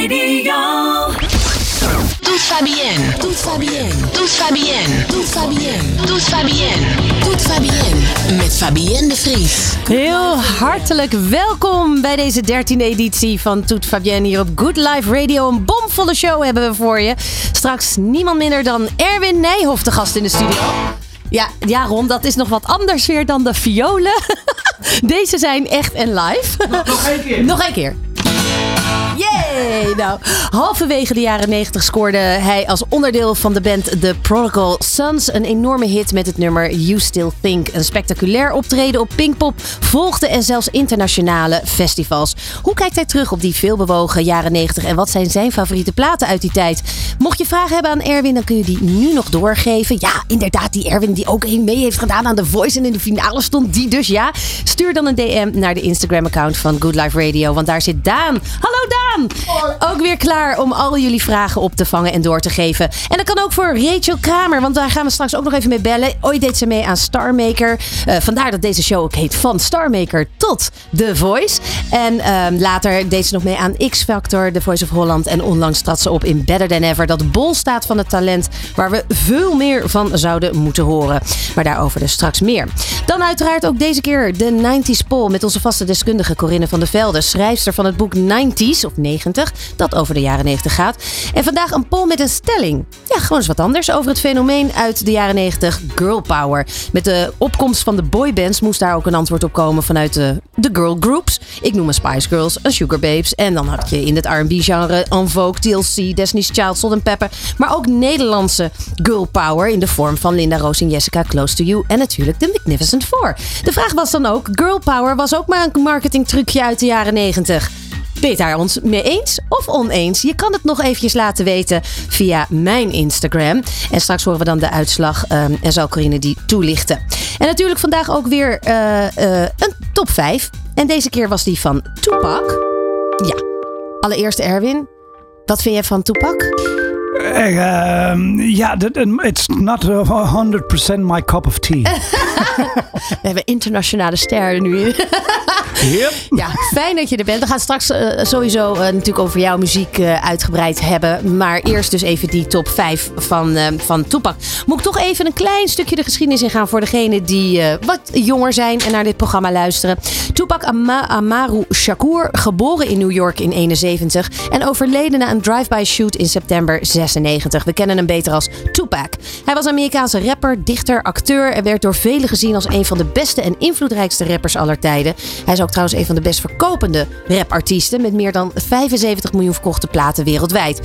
Radio. Bien. Tout va bien. Tout va bien. Tout va bien. Tout va bien. Tout va bien. Met Fabienne de Vries. Heel hartelijk welkom bij deze 13e editie van Toet Fabienne hier op Good Life Radio. Een bomvolle show hebben we voor je. Straks niemand minder dan Erwin Nijhoff de gast in de studio. Ja, ja, Ron, dat is nog wat anders weer dan de violen. Deze zijn echt en live. Nog één keer. Nog één keer. Yay! Nou, halverwege de jaren 90 scoorde hij als onderdeel van de band The Prodigal Sons een enorme hit met het nummer You Still Think. Een spectaculair optreden op Pinkpop volgde en zelfs internationale festivals. Hoe kijkt hij terug op die veelbewogen jaren 90 en wat zijn zijn favoriete platen uit die tijd? Mocht je vragen hebben aan Erwin, dan kun je die nu nog doorgeven. Ja, inderdaad, die Erwin die ook mee heeft gedaan aan The Voice en in de finale stond die dus ja. Stuur dan een DM naar de Instagram-account van Good Life Radio, want daar zit Daan. Hallo Daan! Ook weer klaar om al jullie vragen op te vangen en door te geven. En dat kan ook voor Rachel Kramer, want daar gaan we straks ook nog even mee bellen. Ooit deed ze mee aan Starmaker. Eh, vandaar dat deze show ook heet Van Starmaker tot The Voice. En ehm, later deed ze nog mee aan X Factor, The Voice of Holland. En onlangs trad ze op in Better Than Ever. Dat bol staat van het talent waar we veel meer van zouden moeten horen. Maar daarover dus straks meer. Dan uiteraard ook deze keer de 90s poll met onze vaste deskundige Corinne van der Velde. Schrijfster van het boek 90s of 90, dat over de jaren 90 gaat. En vandaag een poll met een stelling. Ja, gewoon eens wat anders over het fenomeen uit de jaren 90, girl power. Met de opkomst van de boybands moest daar ook een antwoord op komen vanuit de, de girl groups. Ik noem een Spice Girls, een Sugar Babes. En dan had je in het R&B genre En Vogue, TLC, Destiny's Child, Salt and Pepper. Maar ook Nederlandse girl power in de vorm van Linda Roos en Jessica Close to You. En natuurlijk de Magnificent Four. De vraag was dan ook, girl power was ook maar een marketingtrucje uit de jaren 90. Ben je daar ons mee eens of oneens? Je kan het nog eventjes laten weten via mijn Instagram. En straks horen we dan de uitslag ehm, en zal Corine die toelichten. En natuurlijk vandaag ook weer eh, eh, een top 5. En deze keer was die van Tupac. Ja, allereerst Erwin. Wat vind jij van Tupac? Eh, ehm, Ja, en it's not a 100% my cup of tea. We hebben internationale sterren nu. yep. Ja, fijn dat je er bent. We gaan straks eh, sowieso eh, natuurlijk over jouw muziek eh, uitgebreid hebben. Maar eerst dus even die top 5 van, van Tupac. Moet ik toch even een klein stukje de geschiedenis ingaan voor degenen die wat jonger zijn en naar dit programma luisteren. Tupac Ama- Amaru Shakur, geboren in New York in 71 en overleden na een drive-by shoot in september 96. We kennen hem beter als Hij was Amerikaanse rapper, dichter, acteur en werd door velen gezien als een van de beste en invloedrijkste rappers aller tijden. Hij is ook trouwens een van de best verkopende rapartiesten met meer dan 75 miljoen verkochte platen wereldwijd.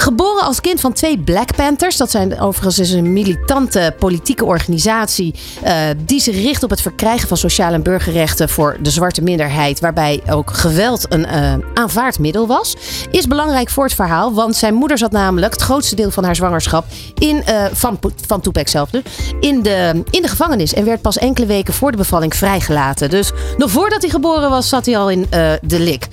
Geboren als kind van twee Black Panthers, dat zijn overigens is een militante politieke organisatie eh, die zich richt op het verkrijgen van sociale en burgerrechten voor de zwarte minderheid, waarbij ook geweld een eh, aanvaard middel was, is belangrijk voor het verhaal, want zijn moeder zat namelijk het grootste deel van haar zwangerschap in, eh, van, van Tupac zelf dus, in de, in de gevangenis en werd pas enkele weken voor de bevalling vrijgelaten. Dus nog voordat hij geboren was, zat hij al in eh, de lik.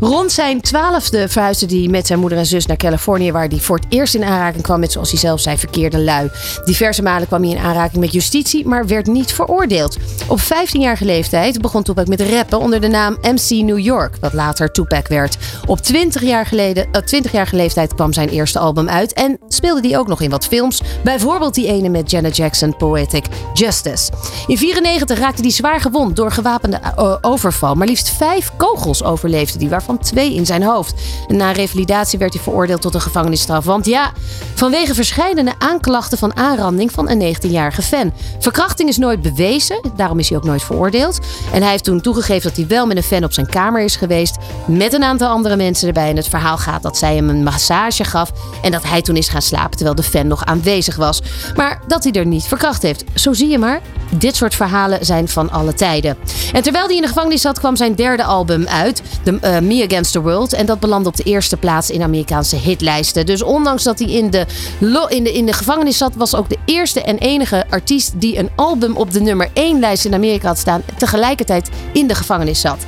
Rond zijn twaalfde verhuisde hij met zijn moeder en zus naar Californië, waar hij voor het eerst in aanraking kwam met, zoals hij zelf zei, verkeerde lui. Diverse malen kwam hij in aanraking met justitie, maar werd niet veroordeeld. Op 15-jarige leeftijd begon Tupac met rappen onder de naam MC New York, wat later Tupac werd. Op 20 jaar geleden, eh, 20-jarige leeftijd kwam zijn eerste album uit en speelde hij ook nog in wat films, bijvoorbeeld die ene met Janet Jackson, Poetic Justice. In 94 raakte hij zwaar gewond door gewapende eh, overval, maar liefst vijf kogels overleefde waarvan twee in zijn hoofd. En na revalidatie werd hij veroordeeld tot een gevangenisstraf. Want ja, vanwege verschillende aanklachten van aanranding van een 19-jarige fan. Verkrachting is nooit bewezen, daarom is hij ook nooit veroordeeld. En hij heeft toen toegegeven dat hij wel met een fan op zijn kamer is geweest. Met een aantal andere mensen erbij. En het verhaal gaat dat zij hem een massage gaf. En dat hij toen is gaan slapen terwijl de fan nog aanwezig was. Maar dat hij er niet verkracht heeft. Zo zie je maar. Dit soort verhalen zijn van alle tijden. En terwijl hij in de gevangenis zat, kwam zijn derde album uit. De, eh, Against the World. En dat belandde op de eerste plaats in Amerikaanse hitlijsten. Dus ondanks dat hij in de, in de, in de gevangenis zat, was ook de eerste en enige artiest die een album op de nummer 1 lijst in Amerika had staan. Tegelijkertijd in de gevangenis zat.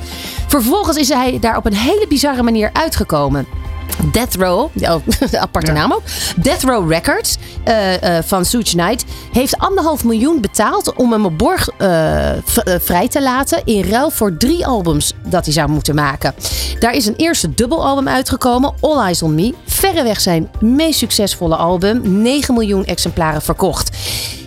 Vervolgens is hij daar op een hele bizarre manier uitgekomen. Death Row, oh, aparte naam ook. Death Row Records uh, uh, van Suge Knight heeft anderhalf miljoen betaald om hem op borg uh, vrij te laten. In ruil voor drie albums dat hij zou moeten maken. Daar is een eerste dubbelalbum uitgekomen, All Eyes on Me. Verreweg zijn meest succesvolle album. 9 miljoen exemplaren verkocht.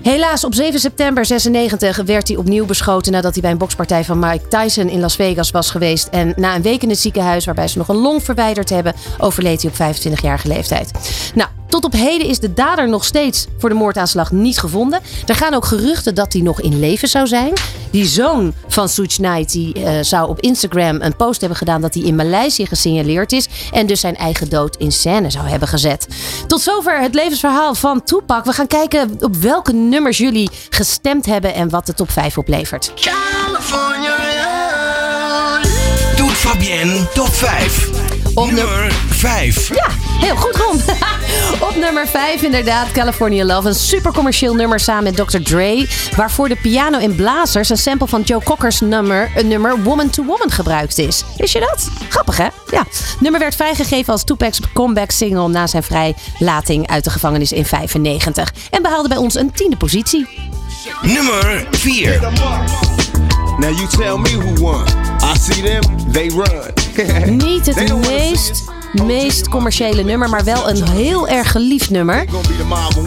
Helaas, op 7 september 96 werd hij opnieuw beschoten nadat hij bij een bokspartij van Mike Tyson in Las Vegas was geweest. En na een week in het ziekenhuis, waarbij ze nog een long verwijderd hebben, overleed hij op 25-jarige leeftijd. Nou, tot op heden is de dader nog steeds voor de moordaanslag niet gevonden. Er gaan ook geruchten dat hij nog in leven zou zijn. Die zoon van Suge Knight die, uh, zou op Instagram een post hebben gedaan dat hij in Maleisië gesignaleerd is. En dus zijn eigen dood in scène zou hebben gezet. Tot zover het levensverhaal van Tupac. We gaan kijken op welke nummers jullie gestemd hebben en wat de top 5 oplevert. California. Doet Fabienne top 5. Op nummer 5. Ja, heel goed rond. Op nummer 5 inderdaad California Love. Een super commercieel nummer samen met Dr. Dre. Waarvoor de piano en blazers een sample van Joe Cocker's nummer, een nummer Woman to Woman gebruikt is. Wist je dat? Grappig hè? Ja. nummer werd vrijgegeven als Tupac's comeback single na zijn vrijlating uit de gevangenis in 95. En behaalde bij ons een tiende positie. Nummer 4. Now you tell me who won. I see them, they run. Niet het meest meest commerciële nummer, maar wel een heel erg geliefd nummer.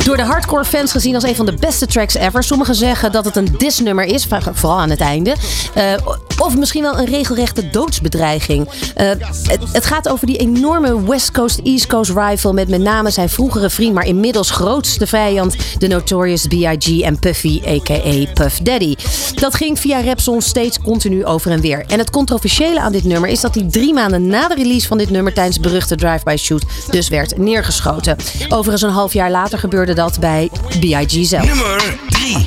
Door de hardcore fans gezien als een van de beste tracks ever. Sommigen zeggen dat het een disnummer is, vooral aan het einde. Uh, of misschien wel een regelrechte doodsbedreiging. Uh, het, gaat over die enorme West Coast East Coast rival met met name zijn vroegere vriend, maar inmiddels grootste vijand, de Notorious B.I.G. en Puffy, a.k.a. Puff Daddy. Dat ging via Rapsong steeds continu over en weer. En het controversiële aan dit nummer is dat hij drie maanden na de release van dit nummer tijdens beruchte drive-by shoot dus werd neergeschoten. Overigens een half jaar later gebeurde dat bij B.I.G. zelf. Nummer 3.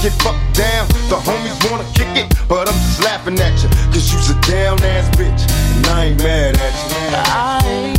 get fucked down. The homies wanna kick it, but I'm just laughing at you. Cause you's a down ass bitch, and I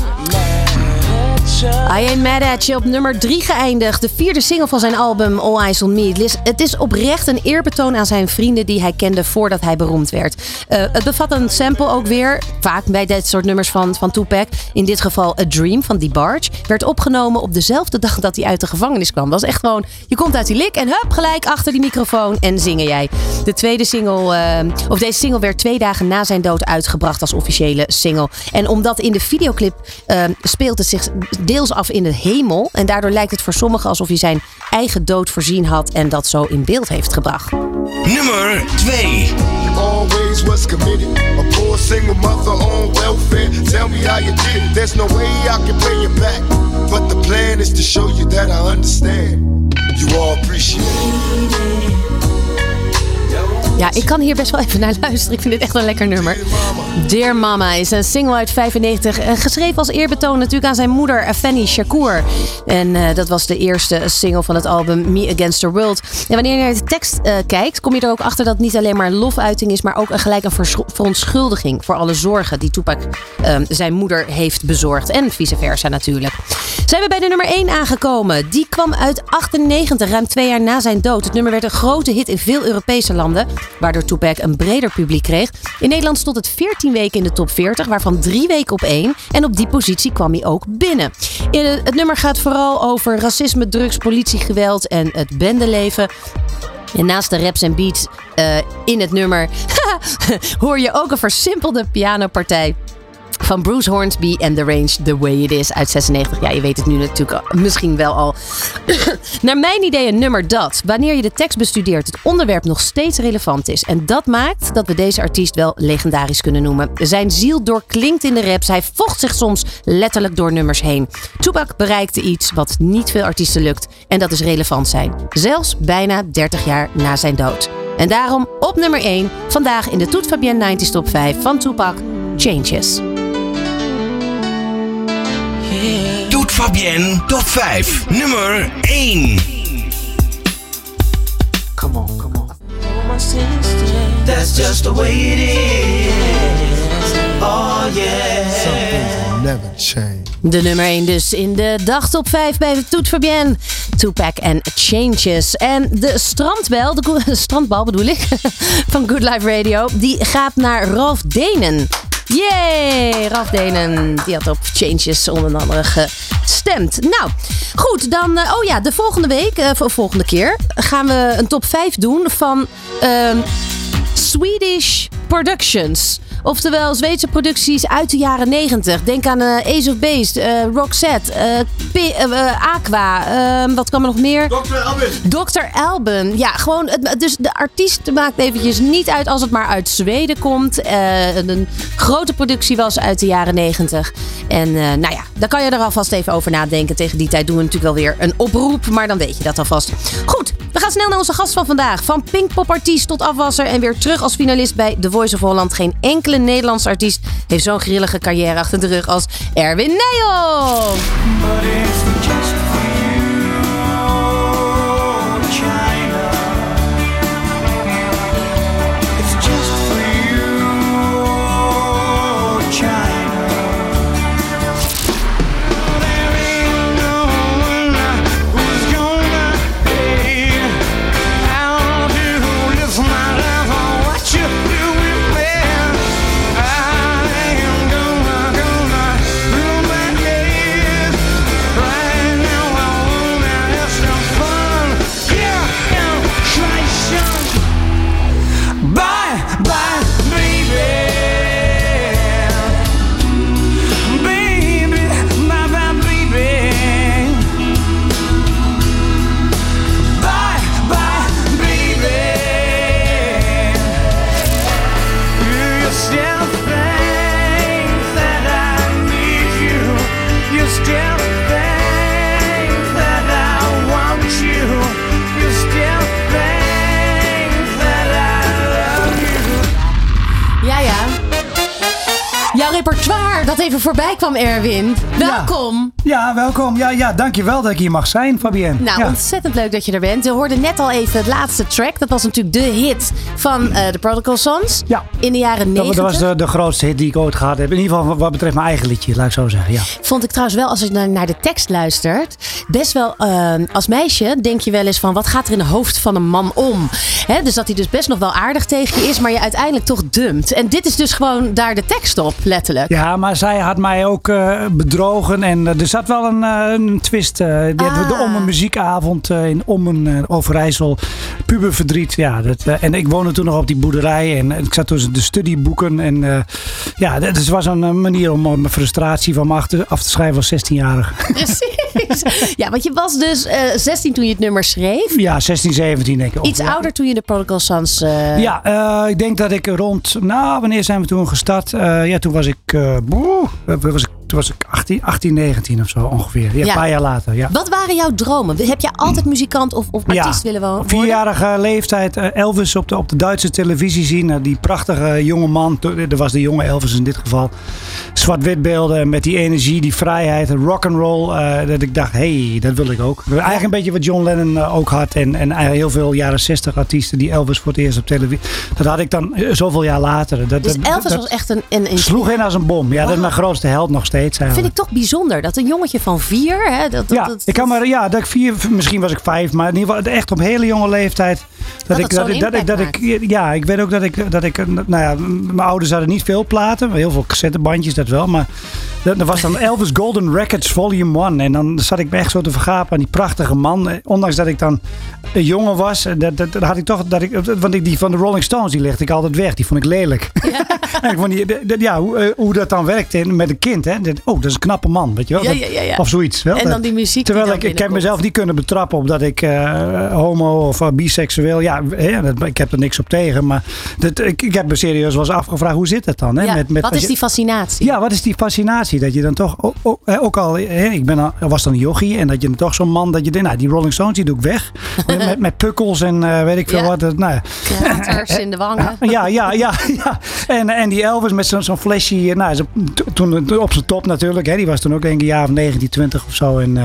I ain't Mad At You op nummer 3 geëindigd. De vierde single van zijn album All Eyes On Me. Het is oprecht een eerbetoon aan zijn vrienden die hij kende voordat hij beroemd werd. Uh, het bevat een sample ook weer, vaak bij dit soort nummers van, van Tupac. In dit geval A Dream van DeBarge. Werd opgenomen op dezelfde dag dat hij uit de gevangenis kwam. Dat was echt gewoon, je komt uit die lik en hup, gelijk achter die microfoon en zingen jij. De tweede single, uh, of deze single werd twee dagen na zijn dood uitgebracht als officiële single. En omdat in de videoclip uh, speelt het zich deels af in de hemel. En daardoor lijkt het voor sommigen alsof hij zijn eigen dood voorzien had en dat zo in beeld heeft gebracht. Nummer 2. Always was committed. A poor single mother on welfare. Tell me how you did it. There's no way I can pay you back. But the plan is to show you that I understand. You all appreciate it. Ja, ik kan hier best wel even naar luisteren. Ik vind dit echt een lekker nummer. Dear Mama is een single uit 95. Geschreven als eerbetoon natuurlijk aan zijn moeder, Fanny Shakur. En uh, dat was de eerste single van het album Me Against the World. En wanneer je naar de tekst uh, kijkt, kom je er ook achter dat het niet alleen maar lofuiting is, maar ook een gelijk een verontschuldiging voor alle zorgen die Tupac uh, zijn moeder heeft bezorgd. En vice versa natuurlijk. Zijn we bij de nummer 1 aangekomen. Die kwam uit 98, ruim twee jaar na zijn dood. Het nummer werd een grote hit in veel Europese landen waardoor Tupac een breder publiek kreeg. In Nederland stond het 14 weken in de top 40, waarvan drie weken op één. En op die positie kwam hij ook binnen. In het nummer gaat vooral over racisme, drugs, politiegeweld en het bendeleven. En naast de raps en beats uh, in het nummer hoor je ook een versimpelde pianopartij van Bruce Hornsby en The Range The Way It Is uit 96. Ja, je weet het nu natuurlijk misschien wel al. Naar mijn idee een nummer dat, wanneer je de tekst bestudeert, het onderwerp nog steeds relevant is. En dat maakt dat we deze artiest wel legendarisch kunnen noemen. Zijn ziel doorklinkt in de raps. Hij vocht zich soms letterlijk door nummers heen. Tupac bereikte iets wat niet veel artiesten lukt. En dat is relevant zijn. Zelfs bijna 30 jaar na zijn dood. En daarom op nummer 1, vandaag in de Toet Fabienne 90s Top 5 van Tupac, Changes. Fabienne top 5. Nummer 1. Come on, come on. That's just the way it is. Oh yeah. Something never change. De nummer 1 dus in de dagtop 5 bij Toet Fabienne. Tupac en Changes. En de strandbel, de strandbal bedoel ik, van Good Life Radio, die gaat naar Ralf Denen. Yay! Ralf Denen, die had op Changes onder andere gestemd. Nou, goed, dan... Uh, oh ja, de volgende week, uh, volgende keer, gaan we een top 5 doen van uh, Swedish Productions. Oftewel Zweedse producties uit de jaren 90. Denk aan uh, Ace of Base, uh, Roxette, uh, Aqua. Ehm, wat kan er nog meer? Dr. Alban. Dr. Alban. Ja, gewoon. Dus de artiest maakt eventjes niet uit als het maar uit Zweden komt. een grote productie was uit de jaren 90. En nou ja, daar kan je er alvast even over nadenken. Tegen die tijd doen we natuurlijk wel weer een oproep. Maar dan weet je dat alvast. Goed, we gaan snel naar onze gast van vandaag. Van Pinkpop-artiest tot afwasser en weer terug als finalist bij The Voice of Holland. Geen enkele Nederlandse artiest heeft zo'n grillige carrière achter de rug als Erwin Nijhoff. Even voorbij kwam, Erwin. Welkom. Ja, welkom. Ja, ja, dankjewel dat ik hier mag zijn, Fabienne. Nou, ontzettend leuk dat je er bent. We hoorden net al even het laatste track. Dat was natuurlijk de hit van uh, de Protocol Songs. Ja. In de jaren 90. Dat, was de, de, grootste hit die ik ooit gehad heb. In ieder geval wat betreft mijn eigen liedje, laat ik zo zeggen. Ja. Vond ik trouwens wel, als je naar de tekst luistert, best wel uh, als meisje denk je wel eens van wat gaat er in het hoofd van een man om? He, dus dat hij dus best nog wel aardig tegen je is, maar je uiteindelijk toch dumpt. En dit is dus gewoon daar de tekst op, letterlijk. Ja, maar zij had mij ook uh, bedrogen en er zat wel een, een twist. Die ah. de Om een muziekavond in Ommen, Overijssel. Puberverdriet, ja. Dat, en ik woonde toen nog op die boerderij en ik zat tussen de studieboeken. En ja, het was een manier om mijn frustratie van me af te schrijven als 16-jarige. Precies. Ja, want je was dus 16 toen je het nummer schreef. Ja, 16, 17 denk ik. Iets ouder toen je de Protocol Sans... Ja, ik denk dat ik rond... Nou, wanneer zijn we toen gestart? Ja, toen was ik... Boe, was ik toen was ik 18, 18 19 of zo ongeveer. Ja, Een paar jaar later. Ja. Wat waren jouw dromen? Heb je altijd muzikant of, of artiest willen worden? Vierjarige leeftijd Elvis op de, op de Duitse televisie zien. Die prachtige jonge man. Er was de jonge Elvis in dit geval. Zwart-wit beelden met die energie, die vrijheid, rock and roll. Uh, dat ik dacht, hé, hey, dat wil ik ook. Eigenlijk een beetje wat John Lennon ook had. En, en heel veel jaren 60 artiesten die Elvis voor het eerst op televisie. Dat had ik dan zoveel jaar later. Dat, dus Elvis dat, was echt een, een, een... Sloeg in als een bom. Ja, dat is mijn grootste held nog steeds. Eigenlijk. Vind ik toch bijzonder. Dat een jongetje van vier. Hè, dat, ja, dat, ik kan maar, ja, dat ik vier, misschien was ik vijf. Maar in ieder geval echt op hele jonge leeftijd. Dat, ik, dat, dat, ik, dat ik, ja, ik weet ook dat ik, dat ik, nou ja, mijn ouders hadden niet veel platen. Heel veel cassettebandjes, dat wel. Maar dat was dan Elvis Golden Records Volume 1. En dan zat ik me echt zo te vergapen aan die prachtige man. Ondanks dat ik dan een jongen was, dat, dat, dat had ik toch, dat ik, want ik, die van de Rolling Stones, die legde ik altijd weg. Die vond ik lelijk. Ja. en ik vond die, ja, hoe, hoe dat dan werkte met een kind. Hè. Oh, dat is een knappe man, weet je wel. Ja, ja, ja, of zoiets. Wel. En dan die muziek. Terwijl ik, ik heb mezelf niet kunnen betrappen op dat ik uh, homo of uh, biseksueel, ja, dat, ik heb er niks op tegen. Maar dat, ik, ik heb me serieus wel eens afgevraagd, hoe zit het dan? Hè? met, met, wat is die fascinatie? Ja, wat is die fascinatie? Dat je dan toch, ook, ook, ook al, hè, ik ben, was dan een yogi en dat je toch zo'n man, dat je denkt, nou, die Rolling Stones, die doe ik weg. met, met pukkels en uh, weet ik veel wat. Nou, ja. Kraters in de wangen. Ja, ja, ja. ja. En, en die Elvis met zo'n zo'n flesje, nou, zo, toen op zijn top natuurlijk. Hè, die was toen ook denk ik een jaar of 19, 20 of zo. En, uh,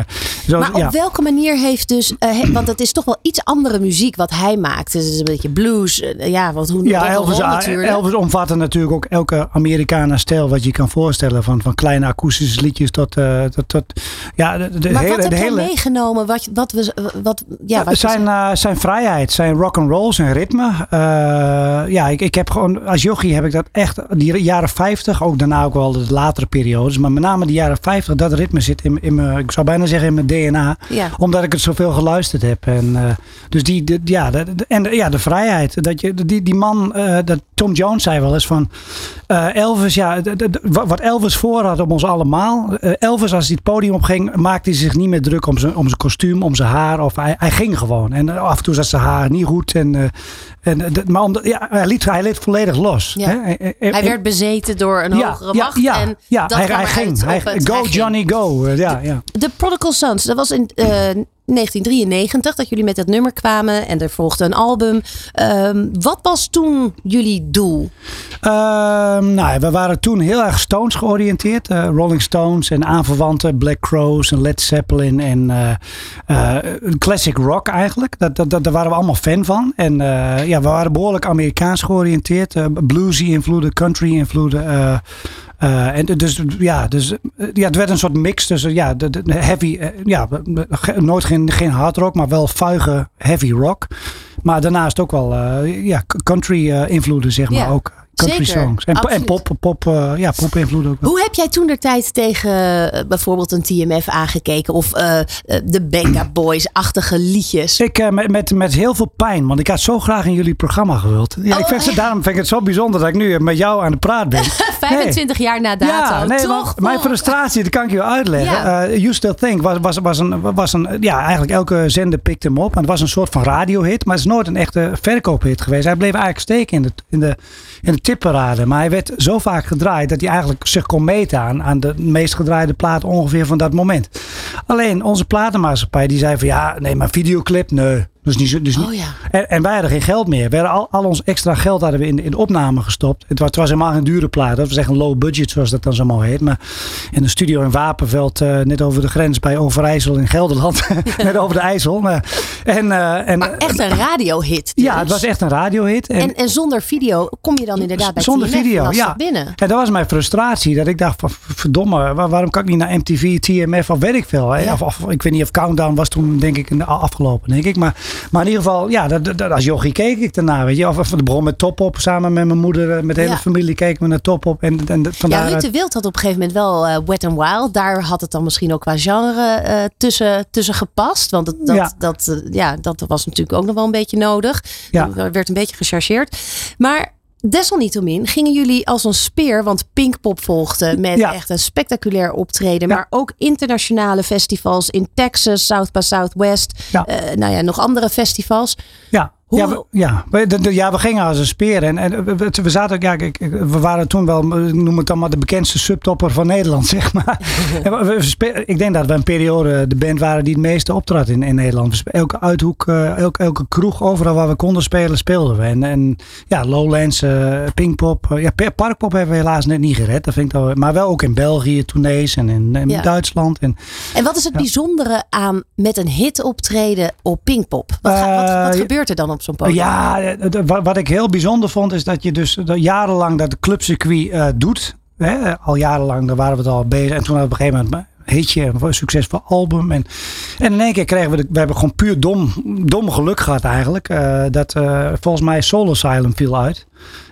zo maar op ja. welke manier heeft dus, uh, he, want het is toch wel iets andere muziek wat hij gemaakt. Het is een beetje blues. Ja, wat hoe ja, Elvis, natuurlijk. Elvis omvatte natuurlijk ook elke Amerikaanse stijl wat je kan voorstellen. Van, van kleine akoestische liedjes tot... Uh, tot, tot ja, de, de maar hele, wat heb de hele... meegenomen? Wat, wat we, wat, ja, wat zijn, uh, zijn vrijheid, zijn rock and roll, zijn ritme. Uh, ja, ik, ik heb gewoon... Als jochie heb ik dat echt... Die jaren 50, ook daarna ook wel de latere periodes. Maar met name de jaren 50, dat ritme zit in, in mijn... Ik zou bijna zeggen in mijn DNA. Ja. Omdat ik het zoveel geluisterd heb. En, dus die... De, ja, de, en ja, de vrijheid. Dat je, die, die man... dat Tom Jones zei wel eens van... Elvis, ja... wat Elvis voor had op ons allemaal. Elvis, als hij het podium opging, maakte hij zich niet meer druk om zijn, om zijn kostuum, om zijn haar. Of hij, hij ging gewoon. En af en toe zat zijn haar niet goed. En, en, maar omdat, ja, hij, liet, hij liet volledig los. Ja. Hè? Hij werd bezeten door een ja, hogere macht. Ja, en ja, hij, hij ging. Hij, go Johnny go. Ja, ja. De Prodigal Sons, dat was in... Uh, 1993 dat jullie met dat nummer kwamen en er volgde een album. Um, wat was toen jullie doel? Um, nou, we waren toen heel erg Stones georiënteerd. Uh, Rolling Stones en aanverwanten Black Crows en Led Zeppelin en uh, classic rock eigenlijk. Dat, dat, dat, daar waren we allemaal fan van. En ja, we waren behoorlijk Amerikaans georiënteerd. bluesy invloeden, country invloeden. Uh, en dus ja, dus, ja, het werd een soort mix tussen ja, de, de heavy, ja, nooit geen, geen hard rock, maar wel vuige heavy rock. Maar daarnaast ook wel uh, ja, country invloeden, zeg maar. Ja. Ook country Zeker, songs. En, en pop, pop, uh, ja, pop invloed ook. Hoe heb jij toen de tijd tegen uh, bijvoorbeeld een TMF aangekeken of uh, de Benga Boys-achtige liedjes? Ik met, met, met heel veel pijn, want ik had zo graag in jullie programma gewild. Ja, oh, ik vind, daarom vind ik het zo bijzonder dat ik nu met jou aan de praat ben. 25 nee. jaar na dato. Ja, nee, Toch? Mijn frustratie, dat kan ik je uitleggen. Ja. you Still Think was, was, was, een, was een, ja, eigenlijk elke zender pikte hem op. En het was een soort van radiohit, maar het is nooit een echte verkoophit geweest. Hij bleef eigenlijk steken in de, in de, in de tipparade. Maar hij werd zo vaak gedraaid dat hij eigenlijk zich kon meten aan, aan de meest gedraaide plaat ongeveer van dat moment. Alleen onze platenmaatschappij die zei van ja, nee, maar videoclip, nee. Dus niet, dus oh, ja. en, en, wij hadden geen geld meer. We al, al ons extra geld hadden we in, in de opname gestopt. Het was, het was helemaal geen dure plaat. Dat was echt een low budget, zoals dat dan zo mooi heet. Maar in een studio in Wapenveld, uh, net over de grens bij Overijssel in Gelderland. net over de IJssel. Maar, en, uh, en, maar echt een radiohit. Dus. Ja, het was echt een radiohit. En, en, en zonder video kom je dan inderdaad bij Zonder video, ja. binnen. En dat was mijn frustratie. Dat ik dacht, van, verdomme, waarom kan ik niet naar MTV, TMF of weet ik veel. Ja. Of, of, ik weet niet of Countdown was toen denk ik afgelopen, denk ik. Maar maar in ieder geval, ja, dat, dat, als jochie keek ik daarna. Weet je, of, of de bron met top op. Samen met mijn moeder, eh, met de hele familie keken we naar top op. En, en ja, Ruud de Wild had op een gegeven moment wel uh, Wet and Wild. Daar had het dan misschien ook qua genre uh, tussen, tussen gepast. Want dat, dat, ja. Dat, uh, ja, dat was natuurlijk ook nog wel een beetje nodig. Ja. Er werd een beetje gechargeerd. Maar Desalniettemin gingen jullie als een speer, want Pinkpop volgde met ja. echt een spectaculair optreden. Ja. Maar ook internationale festivals in Texas, South by Southwest. Ja. Uh, nou ja, nog andere festivals. Ja. Ja, we, ja. We, ja, we gingen als een speer. En, en we, zaten, ja, we waren toen wel, noem het dan maar, de bekendste subtopper van Nederland, zeg maar. ik denk dat we een periode de band waren die het meeste optrad in, in Nederland. Elke uithoek, uh, elke, elke kroeg, overal waar we konden spelen, speelden we. En, en ja, Lowlands, uh, Pinkpop. Uh, ja, Parkpop hebben we helaas net niet gered. Dat vind ik wel, maar wel ook in België, tournees en in, in ja. Duitsland. En, en wat is het ja. bijzondere aan met een hit optreden op Pinkpop? Wat, wat, wat gebeurt er dan op zo'n podium? Ja, wat ik heel bijzonder vond is dat je dus jarenlang dat clubcircuit uh, doet. Hè? Al jarenlang, daar waren we het al bezig. En toen op een gegeven moment hitje, een succesvol album. En, en in één keer kregen we, de, we hebben gewoon puur dom, dom geluk gehad eigenlijk. Dat volgens mij Soul Asylum viel uit.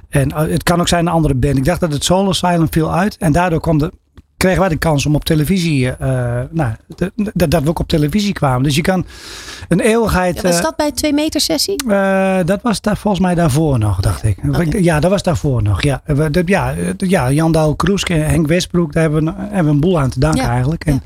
En het kan ook zijn een andere band. Ik dacht dat het Soul Asylum viel uit. En daardoor kwam de kregen wij de kans om op televisie, uh, nou, de, de, dat we ook op televisie kwamen. Dus je kan een eeuwigheid. Ja, was dat bij twee meter sessie? Uh, dat was daar volgens mij daarvoor nog, dacht ik. Okay. Ja, dat was daarvoor nog. Ja, de, ja, ja Jan Douw Kroes en Henk Westbroek, daar hebben we, hebben we een boel aan te danken ja. eigenlijk. En.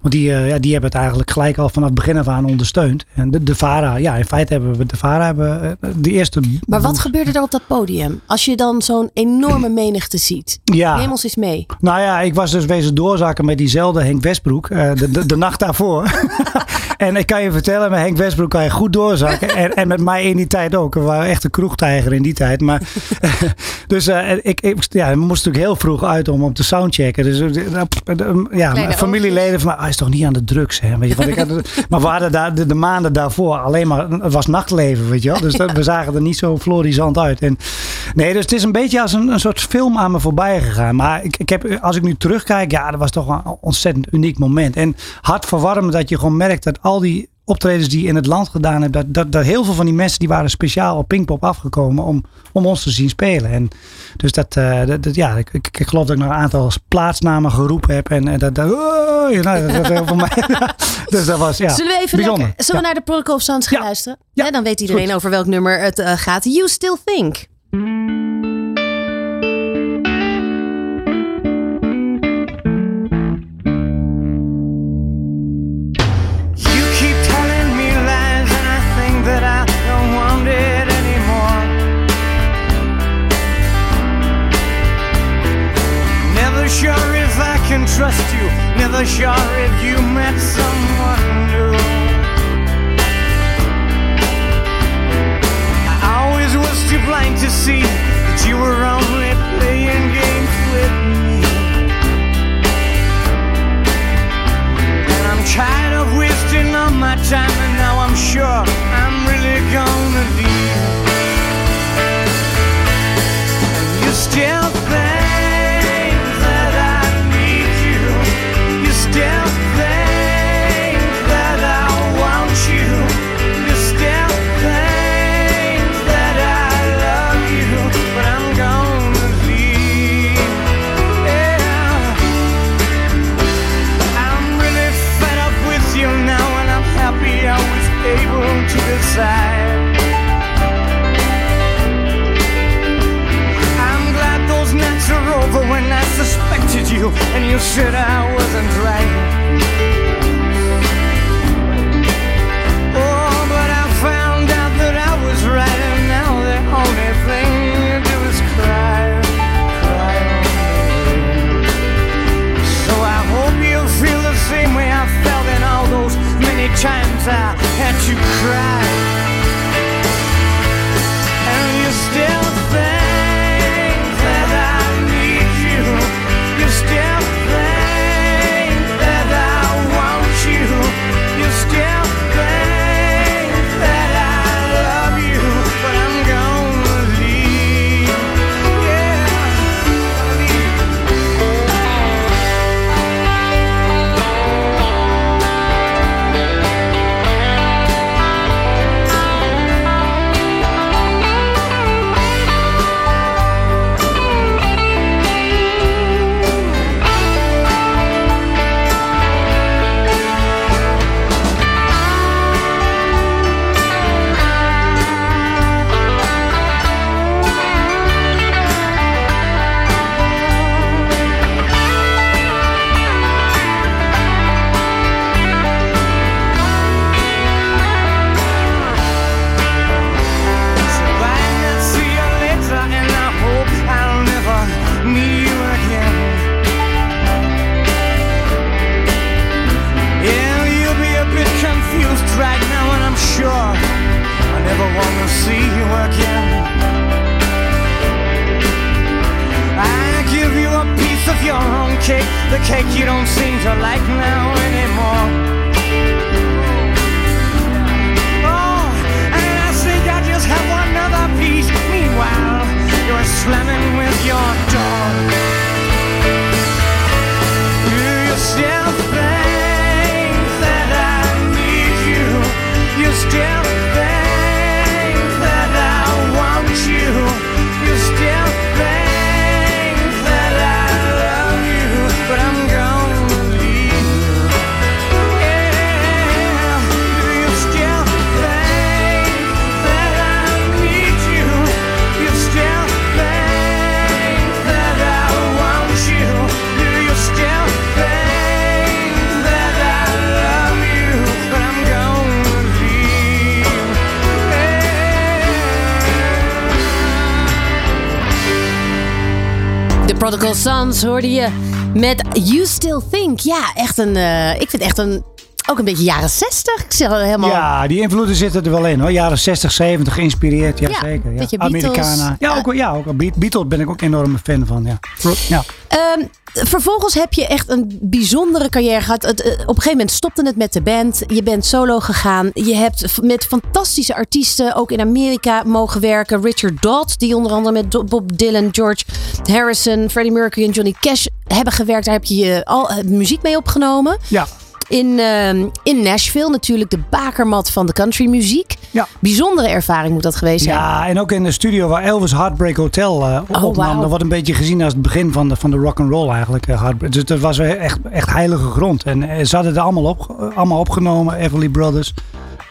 Want die, uh, ja, die hebben het eigenlijk gelijk al vanaf het begin af aan ondersteund. En de, de VARA, ja, in feite hebben we de VARA hebben de eerste. Maar wat gebeurde er op dat podium? Als je dan zo'n enorme menigte ziet. Ja. Neem ons eens mee. Nou ja, ik was dus wezen doorzakken met diezelfde Henk Westbroek. De, de, de nacht daarvoor. En ik kan je vertellen, met Henk Westbroek kan je goed doorzakken. en, en met mij in die tijd ook. We waren echt een kroegtijger in die tijd. Maar, dus uh, ik, ik, ja, we moesten natuurlijk heel vroeg uit om op te soundchecken. Dus ja, mijn familieleden van mij, hij is toch niet aan de drugs. Hè? Weet je, ik, maar we hadden daar, de, de, maanden daarvoor alleen maar, het was nachtleven, weet je wel. Dus dat, we zagen er niet zo florisant uit. En, nee, dus het is een beetje als een, een soort film aan me voorbij gegaan. Maar ik, ik heb, als ik nu terugkijk, ja, dat was toch een ontzettend uniek moment. En hard verwarmen dat je gewoon merkt dat al die optredens die je in het land gedaan hebt, dat, dat, dat heel veel van die mensen die waren speciaal op Pinkpop afgekomen om, om ons te zien spelen. En dus dat, uh, dat, ja, ik, ik, ik, geloof dat ik nog een aantal plaatsnamen geroepen heb. En, en dat, dat, oh, ja, nou, dat, dat voor mij. dus dat was ja. Zullen we even bijzonder. zullen we naar de Protocol of Sounds gaan luisteren? Ja. dan weet iedereen over welk nummer het uh, gaat. You Still Think. Never Hoorde je met You Still Think. Ja, echt een. Uh, ik vind echt een ook een beetje jaren 60. Ik zeg helemaal... Ja, die invloeden zitten er wel in hoor. Jaren 60, 70 geïnspireerd. Ja, zeker. Ja. Americana. Ja, ook, ja, ook Beatles ben ik ook enorme fan van. Ja. ja. Ehm, vervolgens heb je echt een bijzondere carrière gehad. Het, op een gegeven moment stopte het met de band. Je bent solo gegaan. Je hebt met fantastische artiesten ook in Amerika mogen werken. Richard Dodd, die onder andere met Bob Dylan, George Harrison, Freddie Mercury en Johnny Cash hebben gewerkt. Daar heb je al muziek mee opgenomen. Ja. In, uh, in Nashville natuurlijk de bakermat van de countrymuziek. Ja. Bijzondere ervaring moet dat geweest zijn. Ja, en ook in de studio waar Elvis Heartbreak Hotel uh, oh, opnam. Wow. Dat wordt een beetje gezien als het begin van de, van de rock and roll eigenlijk. Uh, dus dat was echt, echt heilige grond. En uh, ze hadden het allemaal, op, allemaal opgenomen, Everly Brothers.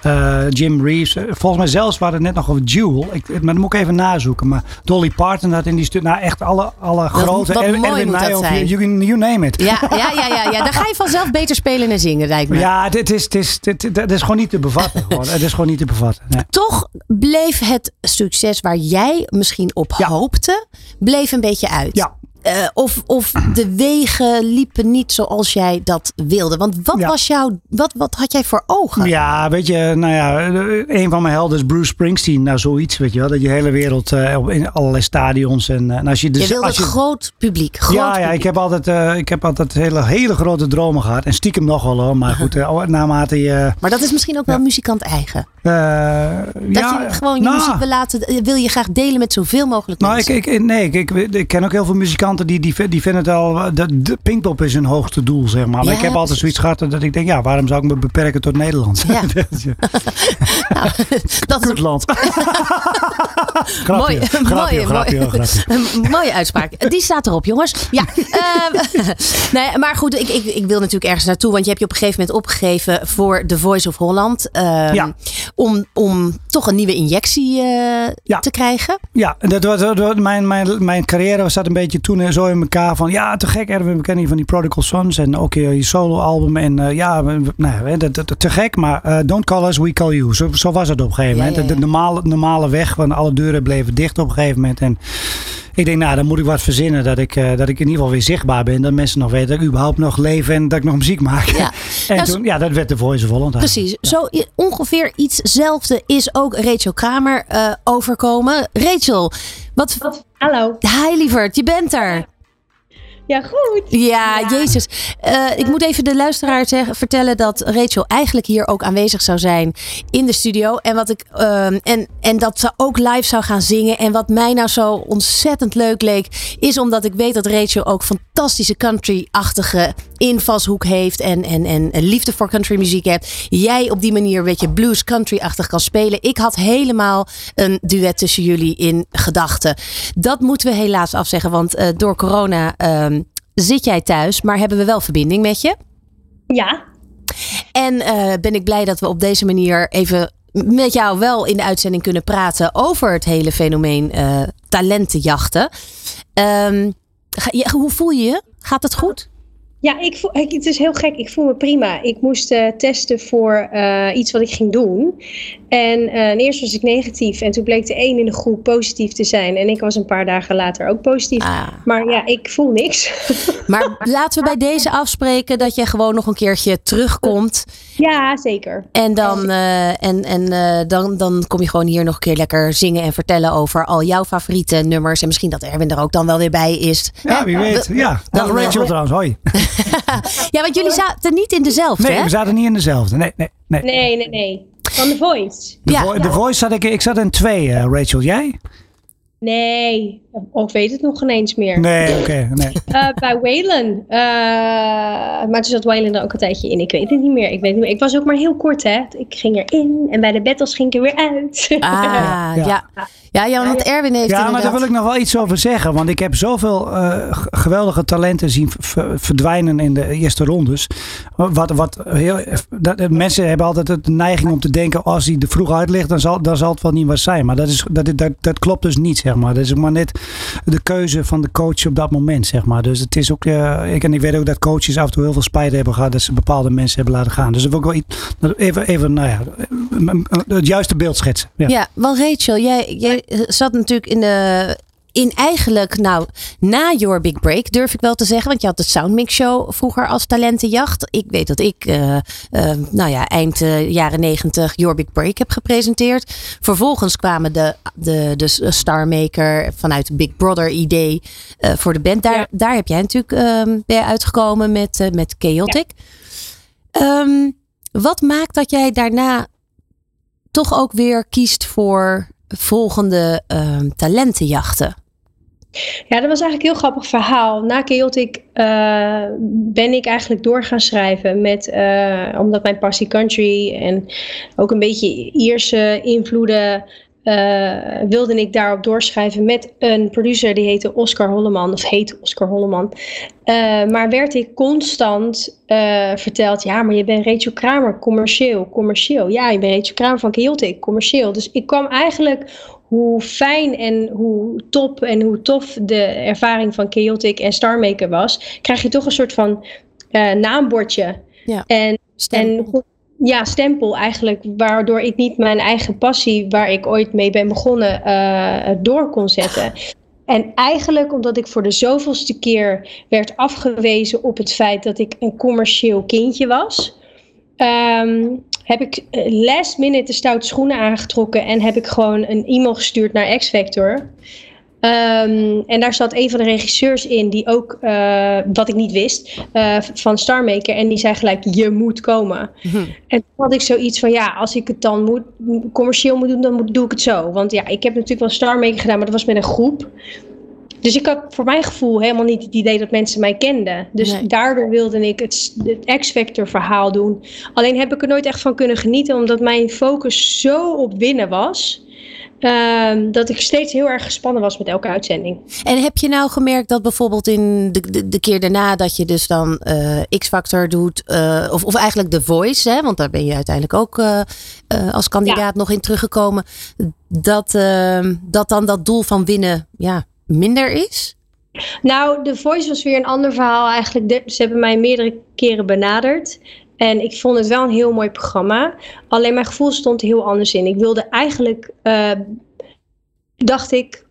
Uh, Jim Reeves. Eh, volgens mij zelfs waren het net nog over Jewel. Ik, maar dat moet ik even nazoeken. Maar Dolly Parton had in die stuk. Nou, echt alle, alle grote. Wat en, mooi moet dat zijn. You, you, name it. Ja, ja, ja, ja, ja, dan ga je vanzelf beter spelen en zingen, lijkt me. Ja, dit is, dit is, dit, dit is gewoon niet te bevatten. Gewoon. Het is gewoon niet te bevatten. Nee. Toch bleef het succes waar jij misschien op hoopte, bleef een beetje uit. Ja, uh, of, of de wegen liepen niet zoals jij dat wilde. Want wat was jouw, wat, wat had jij voor ogen? Ja, weet je, nou ja, een van mijn helden is Bruce Springsteen. Nou, zoiets, weet je wel. Dat je hele wereld uh, in allerlei stadions. En, uh, als je, dus, je wilde als je, groot publiek. Groot ja, ja, ik heb altijd, ik heb altijd hele, hele grote dromen gehad. En stiekem nog wel hoor. Maar goed, naarmate je... Maar dat is misschien ook wel muzikant eigen. dat ja, je gewoon je nou, muziek wil laten, wil je graag delen met zoveel mogelijk nou, mensen. Ik, ik, nee, ik, ik, ken ook heel veel muzikanten die, die, die vinden het al. De, de Pinkpop is hun hoogste doel, zeg maar. Maar ik heb altijd zoiets gehad dat ik denk, ja, waarom zou ik me beperken tot Nederland? Ja. nou, dat is land. grapje, mooie, grapje, mooie, mooie uitspraak. Die staat erop, jongens. Ja. uh, nee, maar goed, ik, ik, ik wil natuurlijk ergens naartoe. Want je hebt je op een gegeven moment opgegeven voor The Voice of Holland. Uh, ja. om, om toch een nieuwe injectie uh, ja. te krijgen. Ja, dat was, dat was, mijn, mijn, mijn carrière zat een beetje toen zo in elkaar van ja, te gek Erwin, we kennen je van die Prodigal Sons en ook je, je solo album en uh, ja, nou, dat, dat, te gek, maar uh, don't call us, we call you. Zo, zo was het op een gegeven moment. Ja, ja, de, de, normale, normale weg, want alle deuren bleven dicht op een gegeven moment en ik denk, nou, dan moet ik wat verzinnen dat ik, uh, dat ik in ieder geval weer zichtbaar ben. Dat mensen nog weten dat ik überhaupt nog leef en dat ik nog muziek maak. Ja. en toen, ja, dat werd de Voice of Holland. Precies. Zo ongeveer ietszelfde is ook Rachel Kramer uh, overkomen. Rachel, wat... wat Hallo. Hi lieverd, je bent er. Ja, goed. Ja, Jezus. Uh, ik moet even de luisteraar zeggen, vertellen dat Rachel eigenlijk hier ook aanwezig zou zijn in de studio. En, wat ik, uh, en, en dat ze ook live zou gaan zingen. En wat mij nou zo ontzettend leuk leek, is omdat ik weet dat Rachel ook fantastische country-achtige invalshoek heeft. En, en, en liefde voor countrymuziek hebt. Jij op die manier een beetje blues country-achtig kan spelen. Ik had helemaal een duet tussen jullie in gedachten. Dat moeten we helaas afzeggen, want uh, door corona ehm, zit jij thuis, maar hebben we wel verbinding met je? Ja. En uh, ben ik blij dat we op deze manier even met jou wel in de uitzending kunnen praten over het hele fenomeen uh, talentenjachten. Um, ga, hoe voel je je? Gaat het goed? Ja, ik voel, het is heel gek. Ik voel me prima. Ik moest uh, testen voor uh, iets wat ik ging doen. En uh, eerst was ik negatief. En toen bleek de één in de groep positief te zijn. En ik was een paar dagen later ook positief. Ah. Maar ja, ik voel niks. Maar laten we bij deze afspreken dat je gewoon nog een keertje terugkomt. Ja, zeker. En dan, en, en, dan, dan kom je gewoon hier nog een keer lekker zingen en vertellen over al jouw favoriete nummers. En misschien dat Erwin er ook dan wel weer bij is. Ja, wie weet. Ja, dan, Rachel trouwens. Hoi. ja, want jullie zaten niet in dezelfde, Nee, we zaten niet in dezelfde. Nee, nee, nee. Nee, nee, nee. Van The Voice. De, ja. vo The Voice zat ik... Ik zat in twee, uh, Rachel. Jij? Nee, ik weet het nog geen eens meer. Nee, oké. Okay, nee. uh, bij Waylon. Uh, maar toen zat Waylon er ook een tijdje in. Ik weet het niet meer. Ik, weet niet meer. ik was ook maar heel kort, hè. Ik ging erin en bij de battles ging ik er weer uit. Ah, ja. ja. Ja, ja, want Erwin heeft Ja, maar daar wil ik nog wel iets over zeggen. Want ik heb zoveel uh, geweldige talenten zien verdwijnen in de eerste rondes. Wat, wat heel, dat, mensen hebben altijd de neiging om te denken... als hij er vroeg uit ligt, dan zal, dan zal het wel niet wat zijn. Maar dat, is, dat, dat, dat klopt dus niet, zeg maar. Dat is maar net de keuze van de coach op dat moment, zeg maar. Dus het is ook... Uh, ik, en ik weet ook dat coaches af en toe heel veel spijt hebben gehad... dat ze bepaalde mensen hebben laten gaan. Dus dat wil ik wel iets, even, even nou ja, het juiste beeld schetsen. Ja, ja want Rachel, jij, jij zat natuurlijk in de in eigenlijk, nou, na Your Big Break durf ik wel te zeggen. Want je had de Soundmix Show vroeger als talentenjacht. Ik weet dat ik, uh, nou ja, eind jaren negentig Your Big Break heb gepresenteerd. Vervolgens kwamen de, de, de Starmaker vanuit Big Brother idee voor de band. Daar, daar heb jij natuurlijk um, bij uitgekomen met, met Chaotic. Um, wat maakt dat jij daarna toch ook weer kiest voor volgende uh, talentenjachten? Ja, dat was eigenlijk een heel grappig verhaal. Na Chaotic uh, ben ik eigenlijk door gaan schrijven met, uh, omdat mijn passie country en ook een beetje Ierse invloeden uh, wilde ik daarop doorschrijven met een producer die heette Oscar Holleman, of heet Oscar Holleman. Maar werd ik constant verteld, ja, maar je bent Rachel Kramer, commercieel, commercieel. Ja, je bent Rachel Kramer van Chaotic, commercieel. Dus ik kwam eigenlijk hoe fijn en hoe top en hoe tof de ervaring van Chaotic en Starmaker was, krijg je toch een soort van naambordje. Ja. En, en ja, stempel eigenlijk, waardoor ik niet mijn eigen passie, waar ik ooit mee ben begonnen, uh, door kon zetten. En eigenlijk omdat ik voor de zoveelste keer werd afgewezen op het feit dat ik een commercieel kindje was, um, heb ik eh, last minute de stoute schoenen aangetrokken en heb ik gewoon een e-mail gestuurd naar X Factor. Um, en daar zat een van de regisseurs in die ook, uh, wat ik niet wist, uh, van Starmaker. En die zei gelijk, je moet komen. Mhm. En toen had ik zoiets van, ja, als ik het dan moet, commercieel moet doen, dan moet, doe ik het zo. Want ja, ik heb natuurlijk wel Starmaker gedaan, maar dat was met een groep. Dus ik had voor mijn gevoel helemaal niet het idee dat mensen mij kenden. Dus daardoor wilde ik het, het X-Factor verhaal doen. Alleen heb ik er nooit echt van kunnen genieten, omdat mijn focus zo op winnen was Ehm, dat ik steeds heel erg gespannen was met elke uitzending. En heb je nou gemerkt dat bijvoorbeeld in de, de, de keer daarna dat je dus dan uh, X-Factor doet, uh, of, of eigenlijk The Voice, hè, want daar ben je uiteindelijk ook uh, als kandidaat nog in teruggekomen, dat, ehm, dat dan dat doel van winnen ja, minder is? Nou, The Voice was weer een ander verhaal eigenlijk. Ze hebben mij meerdere keren benaderd. En ik vond het wel een heel mooi programma. Alleen mijn gevoel stond heel anders in. Ik wilde eigenlijk, uh, dacht ik,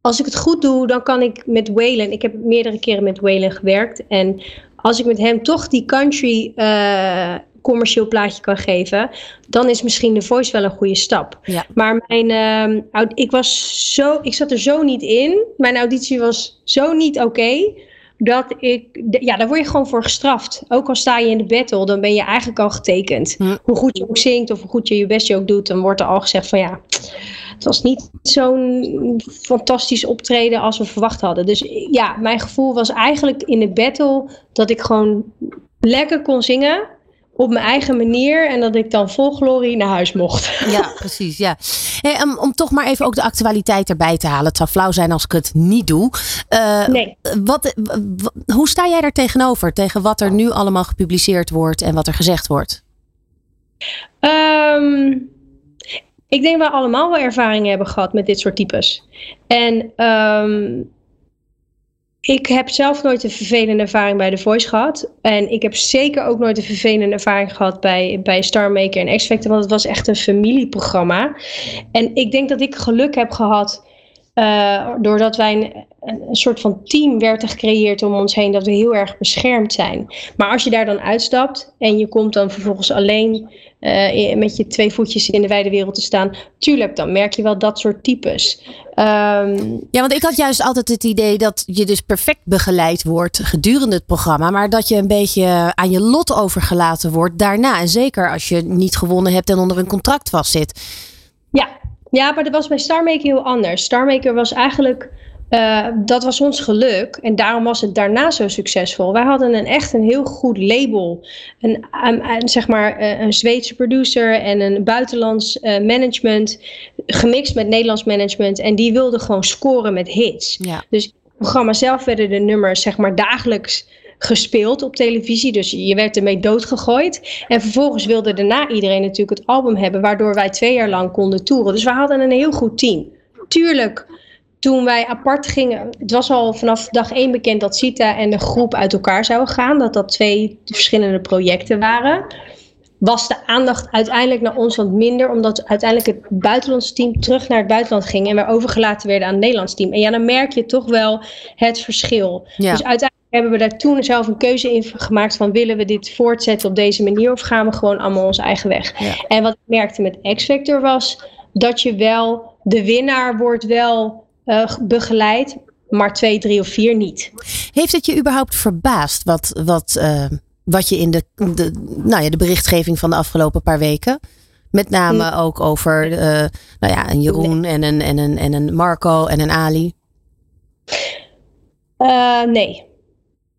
als ik het goed doe, dan kan ik met Waylon. Ik heb meerdere keren met Waylon gewerkt. En als ik met hem toch die country uh, commercieel plaatje kan geven, dan is misschien de voice wel een goede stap. Ja. Maar mijn, uh, ik was zo, ik zat er zo niet in. Mijn auditie was zo niet oké. Okay, dat ik, ja, daar word je gewoon voor gestraft. Ook al sta je in de battle, dan ben je eigenlijk al getekend. Hoe goed je ook zingt of hoe goed je je best ook doet, dan wordt er al gezegd van ja, het was niet zo'n fantastisch optreden als we verwacht hadden. Dus ja, mijn gevoel was eigenlijk in de battle dat ik gewoon lekker kon zingen op mijn eigen manier en dat ik dan vol glorie naar huis mocht. Ja, precies. Ja. Hey, om, om, toch maar even ook de actualiteit erbij te halen. Het zou flauw zijn als ik het niet doe. Uh, nee. Wat, hoe sta jij daar tegenover? Tegen wat er nu allemaal gepubliceerd wordt en wat er gezegd wordt? Um, ik denk dat we allemaal wel ervaringen hebben gehad met dit soort types. En um, ik heb zelf nooit een vervelende ervaring bij The Voice gehad. En ik heb zeker ook nooit een vervelende ervaring gehad bij, bij Star Maker en X Factor. Want het was echt een familieprogramma. En ik denk dat ik geluk heb gehad. Uh, doordat wij een, een, soort van team werden gecreëerd om ons heen, dat we heel erg beschermd zijn. Maar als je daar dan uitstapt en je komt dan vervolgens alleen uh, met je twee voetjes in de wijde wereld te staan, tuurlijk, dan merk je wel dat soort types. Um, ja, want ik had juist altijd het idee dat je dus perfect begeleid wordt gedurende het programma, maar dat je een beetje aan je lot overgelaten wordt daarna. En zeker als je niet gewonnen hebt en onder een contract vastzit. Ja, ja maar dat was bij Starmaker heel anders. Starmaker was eigenlijk uh, dat was ons geluk en daarom was het daarna zo succesvol. Wij hadden een echt een heel goed label. Een, een, zeg maar eh, een Zweedse producer en een buitenlands uh, management gemixt met Nederlands management. En die wilden gewoon scoren met hits. Ja. Dus het programma zelf werden de nummers zeg maar dagelijks gespeeld op televisie. Dus je werd ermee doodgegooid. En vervolgens wilde daarna iedereen natuurlijk het album hebben, waardoor wij twee jaar lang konden toeren. Dus we hadden een heel goed team. Tuurlijk toen wij apart gingen, het was al vanaf dag één bekend dat Sita en de groep uit elkaar zouden gaan. Dat dat twee verschillende projecten waren. was de aandacht uiteindelijk naar ons wat minder, omdat uiteindelijk het buitenlandse team terug naar het buitenland ging en we overgelaten werden aan het Nederlands team. En ja, dan merk je toch wel het verschil. Dus uiteindelijk hebben we daar toen zelf een keuze in gemaakt van willen we dit voortzetten op deze manier of gaan we gewoon allemaal onze eigen weg. En wat ik merkte met X-Factor was dat je wel, de winnaar wordt wel uh, begeleid, maar twee, drie of vier niet. Heeft het je überhaupt verbaasd wat, wat, uh, wat je in de, de, nou ja, de berichtgeving van de afgelopen paar weken? Met name ook over uh, nou ja, een Jeroen en, een, en, een, en een Marco en een Ali. Nee.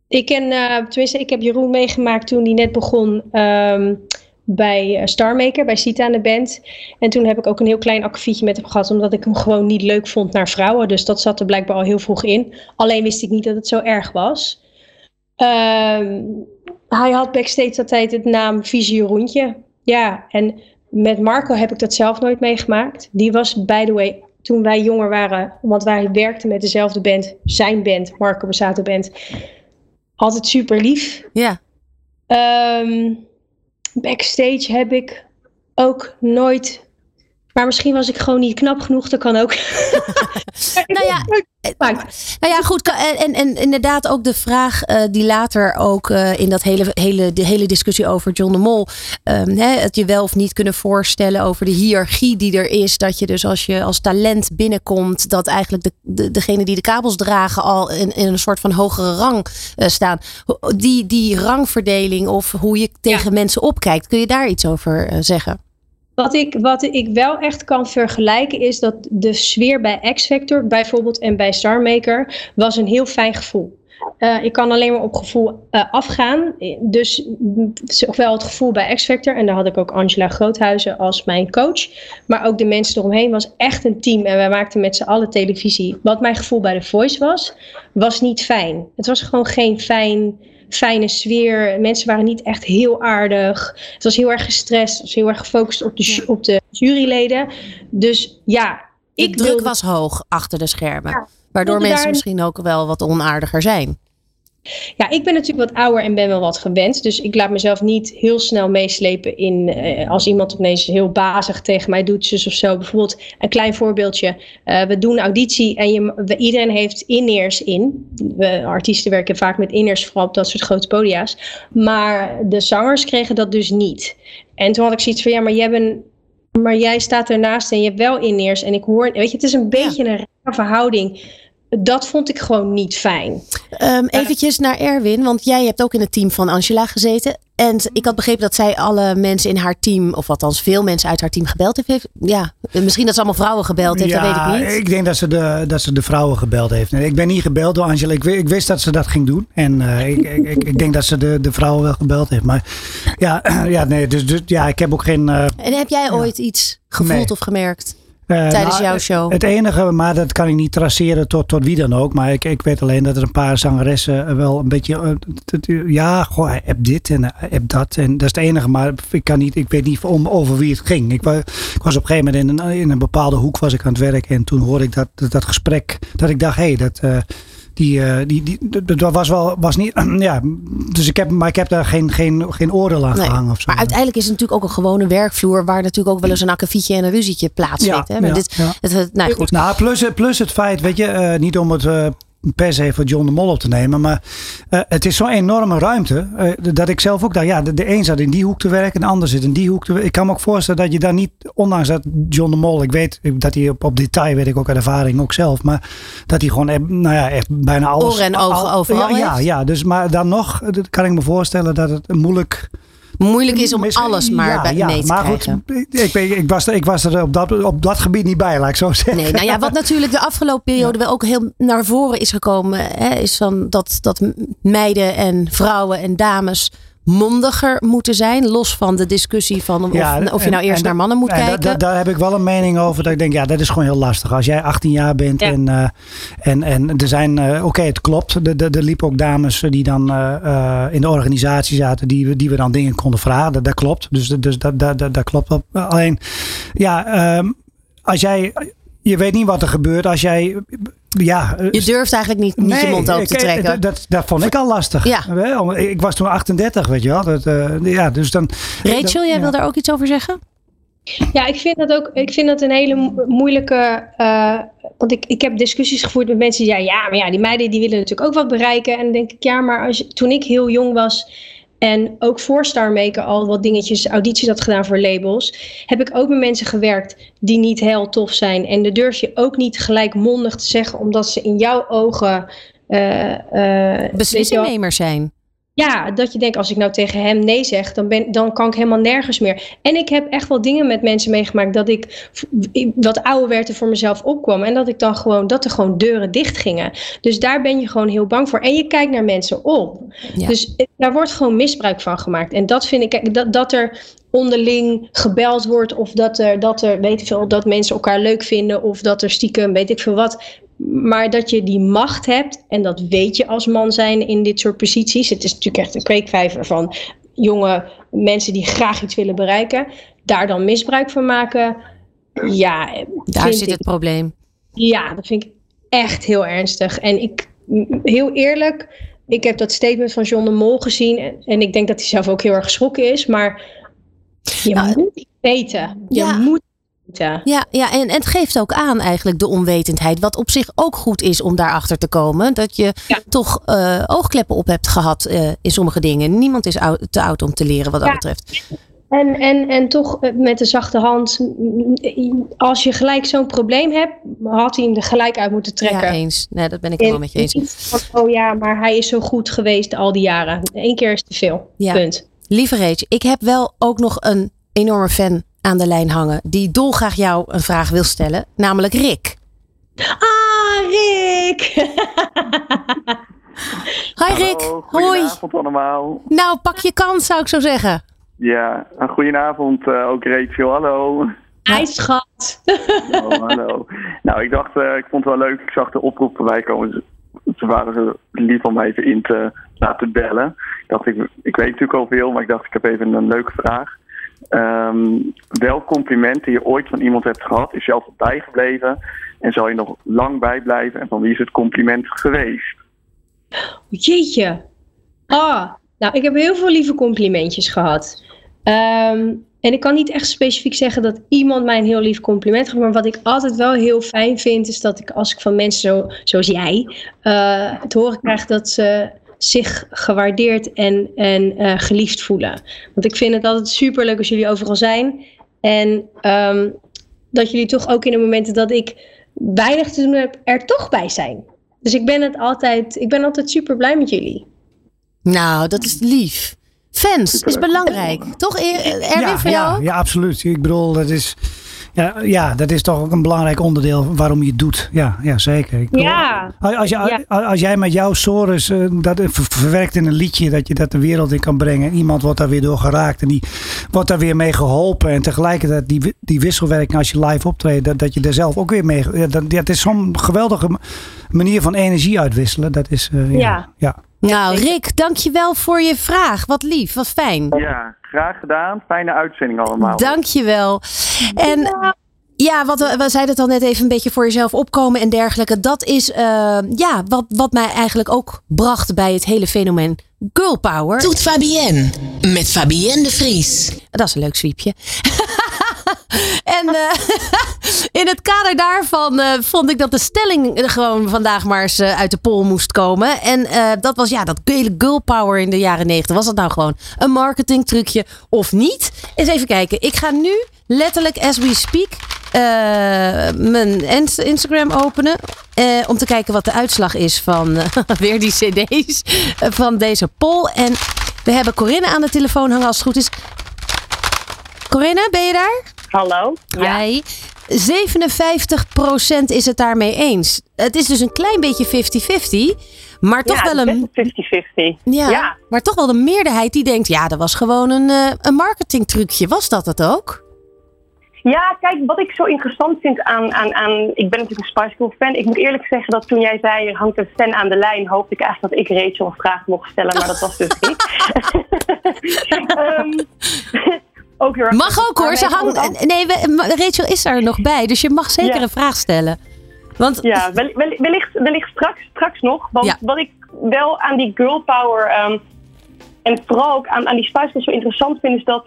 Ik ken, tenminste, ik heb Jeroen meegemaakt toen hij net begon um, bij Starmaker, bij Sita aan de band. En toen heb ik ook een heel klein akkefietje met hem gehad, omdat ik hem gewoon niet leuk vond naar vrouwen. Dus dat zat er blijkbaar al heel vroeg in. Alleen wist ik niet dat het zo erg was. Uh, hij had backstage altijd het naam Visie Jeroentje. Ja, en met Marco heb ik dat zelf nooit meegemaakt. Die was, by the way, toen wij jonger waren, want wij werkten met dezelfde band, zijn band, Marco Besato Band, altijd super lief. Ja. Um, backstage heb ik ook nooit maar misschien was ik gewoon niet knap genoeg, dat kan ook. nou, ja, nou ja, goed. En, en inderdaad ook de vraag uh, die later ook uh, in dat hele, hele, de hele discussie over John de Mol. Um, hè, het je wel of niet kunnen voorstellen over de hiërarchie die er is. Dat je dus als je als talent binnenkomt, dat eigenlijk de, de, degene die de kabels dragen al in, in een soort van hogere rang uh, staan. Die, die rangverdeling of hoe je tegen mensen opkijkt, kun je daar iets over zeggen? Wat ik, wat ik wel echt kan vergelijken is dat de sfeer bij X-Factor bijvoorbeeld en bij Starmaker was een heel fijn gevoel. Uh, ik kan alleen maar op gevoel uh, afgaan. Dus zowel het gevoel bij X-Factor, en daar had ik ook Angela Groothuizen als mijn coach. Maar ook de mensen eromheen was echt een team. En wij maakten met z'n allen televisie. Wat mijn gevoel bij The Voice was, was niet fijn. Het was gewoon geen fijn fijne sfeer. Mensen waren niet echt heel aardig. Het was heel erg gestrest. Het was heel erg gefocust op de, op de juryleden. Dus ja, de ik druk was hoog achter de schermen. waardoor mensen misschien ook wel wat onaardiger zijn. Ja, ik ben natuurlijk wat ouder en ben wel wat gewend. Dus ik laat mezelf niet heel snel meeslepen in eh, als iemand opeens heel bazig tegen mij doet, zus of zo. Bijvoorbeeld een klein voorbeeldje. Uh, we doen auditie en je, iedereen heeft in-ears in. We artiesten werken vaak met in-ears, vooral op dat soort grote podia's. Maar de zangers kregen dat dus niet. En toen had ik zoiets van, ja, maar jij bent maar jij staat ernaast en je hebt wel in-ears. En ik hoor, weet je, het is een beetje een rare verhouding dat vond ik gewoon niet fijn. Um, eventjes naar Erwin, want jij hebt ook in het team van Angela gezeten. En ik had begrepen dat zij alle mensen in haar team, of althans veel mensen uit haar team gebeld heeft. Ja, misschien dat ze allemaal vrouwen gebeld heeft, dat weet ik niet. Ik denk dat ze, de, dat ze de vrouwen gebeld heeft. Ik ben niet gebeld door Angela. Ik, ik wist dat ze dat ging doen. En uh, ik, ik, ik, denk dat ze de, de vrouwen wel gebeld heeft. Maar ja, ja nee, dus, dus ja, ik heb ook geen. Uh, en heb jij ooit iets gevoeld of gemerkt? Uh, tijdens nou, jouw show? Het enige, maar dat kan ik niet traceren tot, tot wie dan ook. Maar ik, ik weet alleen dat er een paar zangeressen wel een beetje. Uh, ja, goh, hij heb dit en heb dat. En dat is het enige. Maar ik, kan niet, ik weet niet om, over wie het ging. Ik, ik was op een gegeven moment in een, in een bepaalde hoek was ik aan het werk. En toen hoorde ik dat, dat, dat gesprek. Dat ik dacht, hé, hey, dat. Uh, die, uh, die, die, dat was wel, was niet, ja, dus ik heb, maar ik heb daar geen, geen, geen oordeel aan gehangen of zo. Maar uiteindelijk is het natuurlijk ook een gewone werkvloer waar natuurlijk ook wel eens een akkefietje en een ruzietje plaatsvindt. Ja, hè? Ja, dit, ja. Het, nou, goed. nou, plus, plus het feit, weet je, uh, niet om het uh, per se voor John de Mol op te nemen. Maar uh, het is zo'n enorme ruimte. Uh, dat ik zelf ook dacht, ja, de, de een zat in die hoek te werken, de ander zit in die hoek te werken. Ik kan me ook voorstellen dat je daar niet, ondanks dat John de Mol, ik weet dat hij op, op detail, weet ik ook uit ervaring ook zelf, maar dat hij gewoon, nou ja, echt bijna alles. Oren en ogen overal. Ja, ja, ja, dus maar dan nog kan ik me voorstellen dat het moeilijk moeilijk is om alles maar ja, bij ja, mee te maar krijgen. Goed, ik, ik, was er, ik was er op dat, op dat gebied niet bij, laat ik zo zeggen. Nee, nou ja, wat natuurlijk de afgelopen periode wel ook heel naar voren is gekomen, hè, is van dat, dat meiden en vrouwen en dames mondiger moeten zijn. Los van de discussie van of, of je nou eerst naar mannen moet kijken. daar heb ik wel een mening over. Dat ik denk, ja, dat is gewoon heel lastig. Als jij 18 jaar bent en, uh, en, en er zijn, uh, oké, het klopt. Er liepen ook dames die dan uh, in de organisatie zaten, die, die we dan dingen konden vragen. Dat, dat klopt. Dus, dus dat, dat, dat, dat klopt. Alleen, ja, um, als jij je weet niet wat er gebeurt als jij. Ja, je durft eigenlijk niet, niet je mond open te trekken. Dat, dat, vond ik al lastig. Ja. Ik was toen 38, weet je wel. Dat, ja, dus dan, Rachel, jij wil daar ook iets over zeggen? Ja, ik vind dat ook. Ik vind dat een hele moeilijke. Uh, want ik, ik heb discussies gevoerd met mensen die ja, ja, maar ja, die meiden die willen natuurlijk ook wat bereiken. En dan denk ik, ja, maar als je, toen ik heel jong was en ook voor Star Maker al wat dingetjes, audities had gedaan voor labels, heb ik ook met mensen gewerkt die niet heel tof zijn. En dan durf je ook niet gelijkmondig te zeggen, omdat ze in jouw ogen. Uh, zijn. Ja, dat je denkt, als ik nou tegen hem nee zeg, dan, ben, dan kan ik helemaal nergens meer. En ik heb echt wel dingen met mensen meegemaakt dat ik wat ouder werd en voor mezelf opkwam. En dat ik dan gewoon, dat er gewoon deuren dicht gingen. Dus daar ben je gewoon heel bang voor. En je kijkt naar mensen op. Dus daar wordt gewoon misbruik van gemaakt. En dat vind ik, dat, dat er onderling gebeld wordt of dat er, dat er, weet ik veel, dat mensen elkaar leuk vinden of dat er stiekem, weet ik veel wat, maar dat je die macht hebt, en dat weet je als man zijn in dit soort posities. Het is natuurlijk echt een kweekvijver van jonge mensen die graag iets willen bereiken. Daar dan misbruik van maken. Ja, daar zit het probleem. Ja, dat vind ik echt heel ernstig. En ik, heel eerlijk, ik heb dat statement van John de Mol gezien. En ik denk dat hij zelf ook heel erg geschrokken is. Maar je nou, moet weten. Je ja. moet ja, ja en, en het geeft ook aan eigenlijk de onwetendheid. Wat op zich ook goed is om daarachter te komen. Dat je toch uh, oogkleppen op hebt gehad uh, in sommige dingen. Niemand is te oud om te leren wat dat betreft. En, en, en toch eh, met de zachte hand, als je gelijk zo'n probleem hebt, had hij hem er gelijk uit moeten trekken. Ja, eens. Nee, dat ben ik helemaal met je eens. Van, oh ja, maar hij is zo goed geweest al die jaren. Eén keer is te veel. Ja. Punt. Lieve ik heb wel ook nog een enorme fan aan de lijn hangen die dolgraag jou een vraag wil stellen, namelijk Rick. Ah, Rick! Hi Rick, hoi. Goedenavond allemaal. Nou, pak je kans zou ik zo zeggen. Ja, een goedenavond uh, ook Rachel, hallo. Hi schat. Oh, hallo. Nou, ik dacht, uh, ik vond het wel leuk, ik zag de oproep voorbij komen. Ze waren zo lief om mij even in te laten bellen. Ik dacht, ik, ik weet natuurlijk al veel, maar ik dacht, ik heb even een leuke vraag. Um, welk compliment die je ooit van iemand hebt gehad, is je bijgebleven en zal je nog lang bijblijven? En van wie is het compliment geweest? Jeetje. Ah, nou, ik heb heel veel lieve complimentjes gehad. Um, en ik kan niet echt specifiek zeggen dat iemand mij een heel lief compliment geeft. Maar wat ik altijd wel heel fijn vind, is dat ik als ik van mensen zo, zoals jij het horen krijg dat ze zich gewaardeerd en, en uh, geliefd voelen. Want ik vind het altijd super leuk als jullie overal zijn. En um, dat jullie toch ook in de momenten dat ik weinig te doen heb, er toch bij zijn. Dus ik ben, het altijd, ik ben altijd super blij met jullie. Nou, dat is lief. Fans is belangrijk, toch Erwin ja, voor ja, jou? Ja, absoluut. Ik bedoel, dat is ja, ja, dat is toch ook een belangrijk onderdeel waarom je het doet. Ja, ja zeker. Ik ja. Als, je, als jij met jouw sores uh, dat verwerkt in een liedje, dat je dat de wereld in kan brengen. En iemand wordt daar weer door geraakt en die wordt daar weer mee geholpen. En tegelijkertijd die, die wisselwerking als je live optreedt, dat, dat je daar zelf ook weer mee. Dat, dat is zo'n geweldige manier van energie uitwisselen. Dat is, uh, ja. ja. Nou, Rick, dankjewel voor je vraag. Wat lief, wat fijn. Ja, graag gedaan. Fijne uitzending allemaal. Dankjewel. En ja, wat we, we zeiden het al net even een beetje voor jezelf opkomen en dergelijke. Dat is uh, ja, wat, wat mij eigenlijk ook bracht bij het hele fenomeen girl power. Doet Fabienne met Fabienne de Vries. Dat is een leuk sweepje. en uh, in het kader daarvan uh, vond ik dat de stelling gewoon vandaag maar eens uh, uit de pol moest komen. En dat was ja, dat hele girl power in de jaren negentig. Was dat nou gewoon een marketing trucje of niet? Eens even kijken. Ik ga nu letterlijk as we speak mijn Instagram openen. om te kijken wat de uitslag is van weer die cd's van deze poll. En we hebben Corinne aan de telefoon hangen als het goed is. Corinne, ben je daar? Hallo. Ja. 57% is het daarmee eens. Het is dus een klein beetje 50-50. Maar toch ja, wel een. 50-50. Ja, ja, maar toch wel de meerderheid die denkt: ja, dat was gewoon een, uh, een marketingtrucje. Was dat het ook? Ja, kijk, wat ik zo interessant vind aan, aan, aan. Ik ben natuurlijk een Spice Girl fan. Ik moet eerlijk zeggen dat toen jij zei: er hangt een fan aan de lijn, hoopte ik eigenlijk dat ik Rachel een vraag mocht stellen, maar dat was dus niet. um, ook heel erg... Mag ook hoor, ze hangt... Nee, Rachel is er nog bij, dus je mag zeker een vraag stellen. Want... Ja, wellicht, wellicht straks, straks nog. Want wat ik wel aan die girl power... Ehm, en vooral ook aan, aan die Spice Girls zo interessant vind... is dat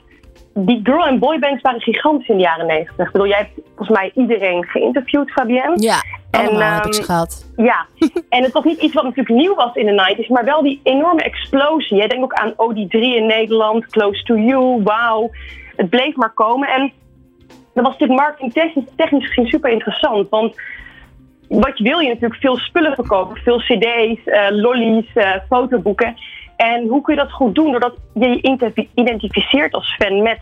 die girl- en boybands waren gigantisch in de jaren negentig. Ik bedoel, jij hebt volgens mij iedereen geïnterviewd, Fabienne. Ja, en, um, heb ik ze gehad. Ja, en het was niet iets wat natuurlijk nieuw was in de 90s, maar wel die enorme explosie. Jij denkt ook aan OD3 in Nederland, Close to You, Wow. Het bleef maar komen. En dat was natuurlijk marketing technisch gezien super interessant, want wat wil je natuurlijk veel spullen verkopen, veel cd's, uh, lollies, uh, fotoboeken. En hoe kun je dat goed doen? Doordat je je identificeert als fan met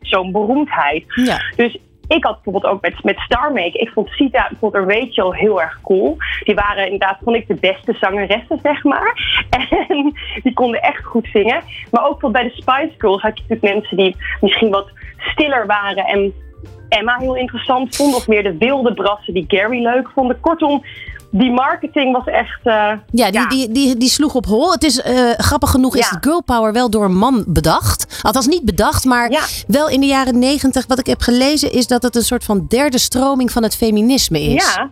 zo'n beroemdheid. Ja. Dus ik had bijvoorbeeld ook met, met Star. Ik vond Sita, vond Rachel heel erg cool. Die waren inderdaad, vond ik, de beste zangeressen, zeg maar. En die konden echt goed zingen. Maar ook bij de Spice Girls had je natuurlijk mensen die misschien wat stiller waren. En Emma heel interessant vond. Of meer de wilde brassen die Gary leuk vonden. Kortom, die marketing was echt. Uh, ja, die, Die, die, die, sloeg op hol. Het is uh, grappig genoeg, is girl power wel door een man bedacht. Althans, niet bedacht, maar wel in de jaren negentig. Wat ik heb gelezen, is dat het een soort van derde stroming van het feminisme is. Ja.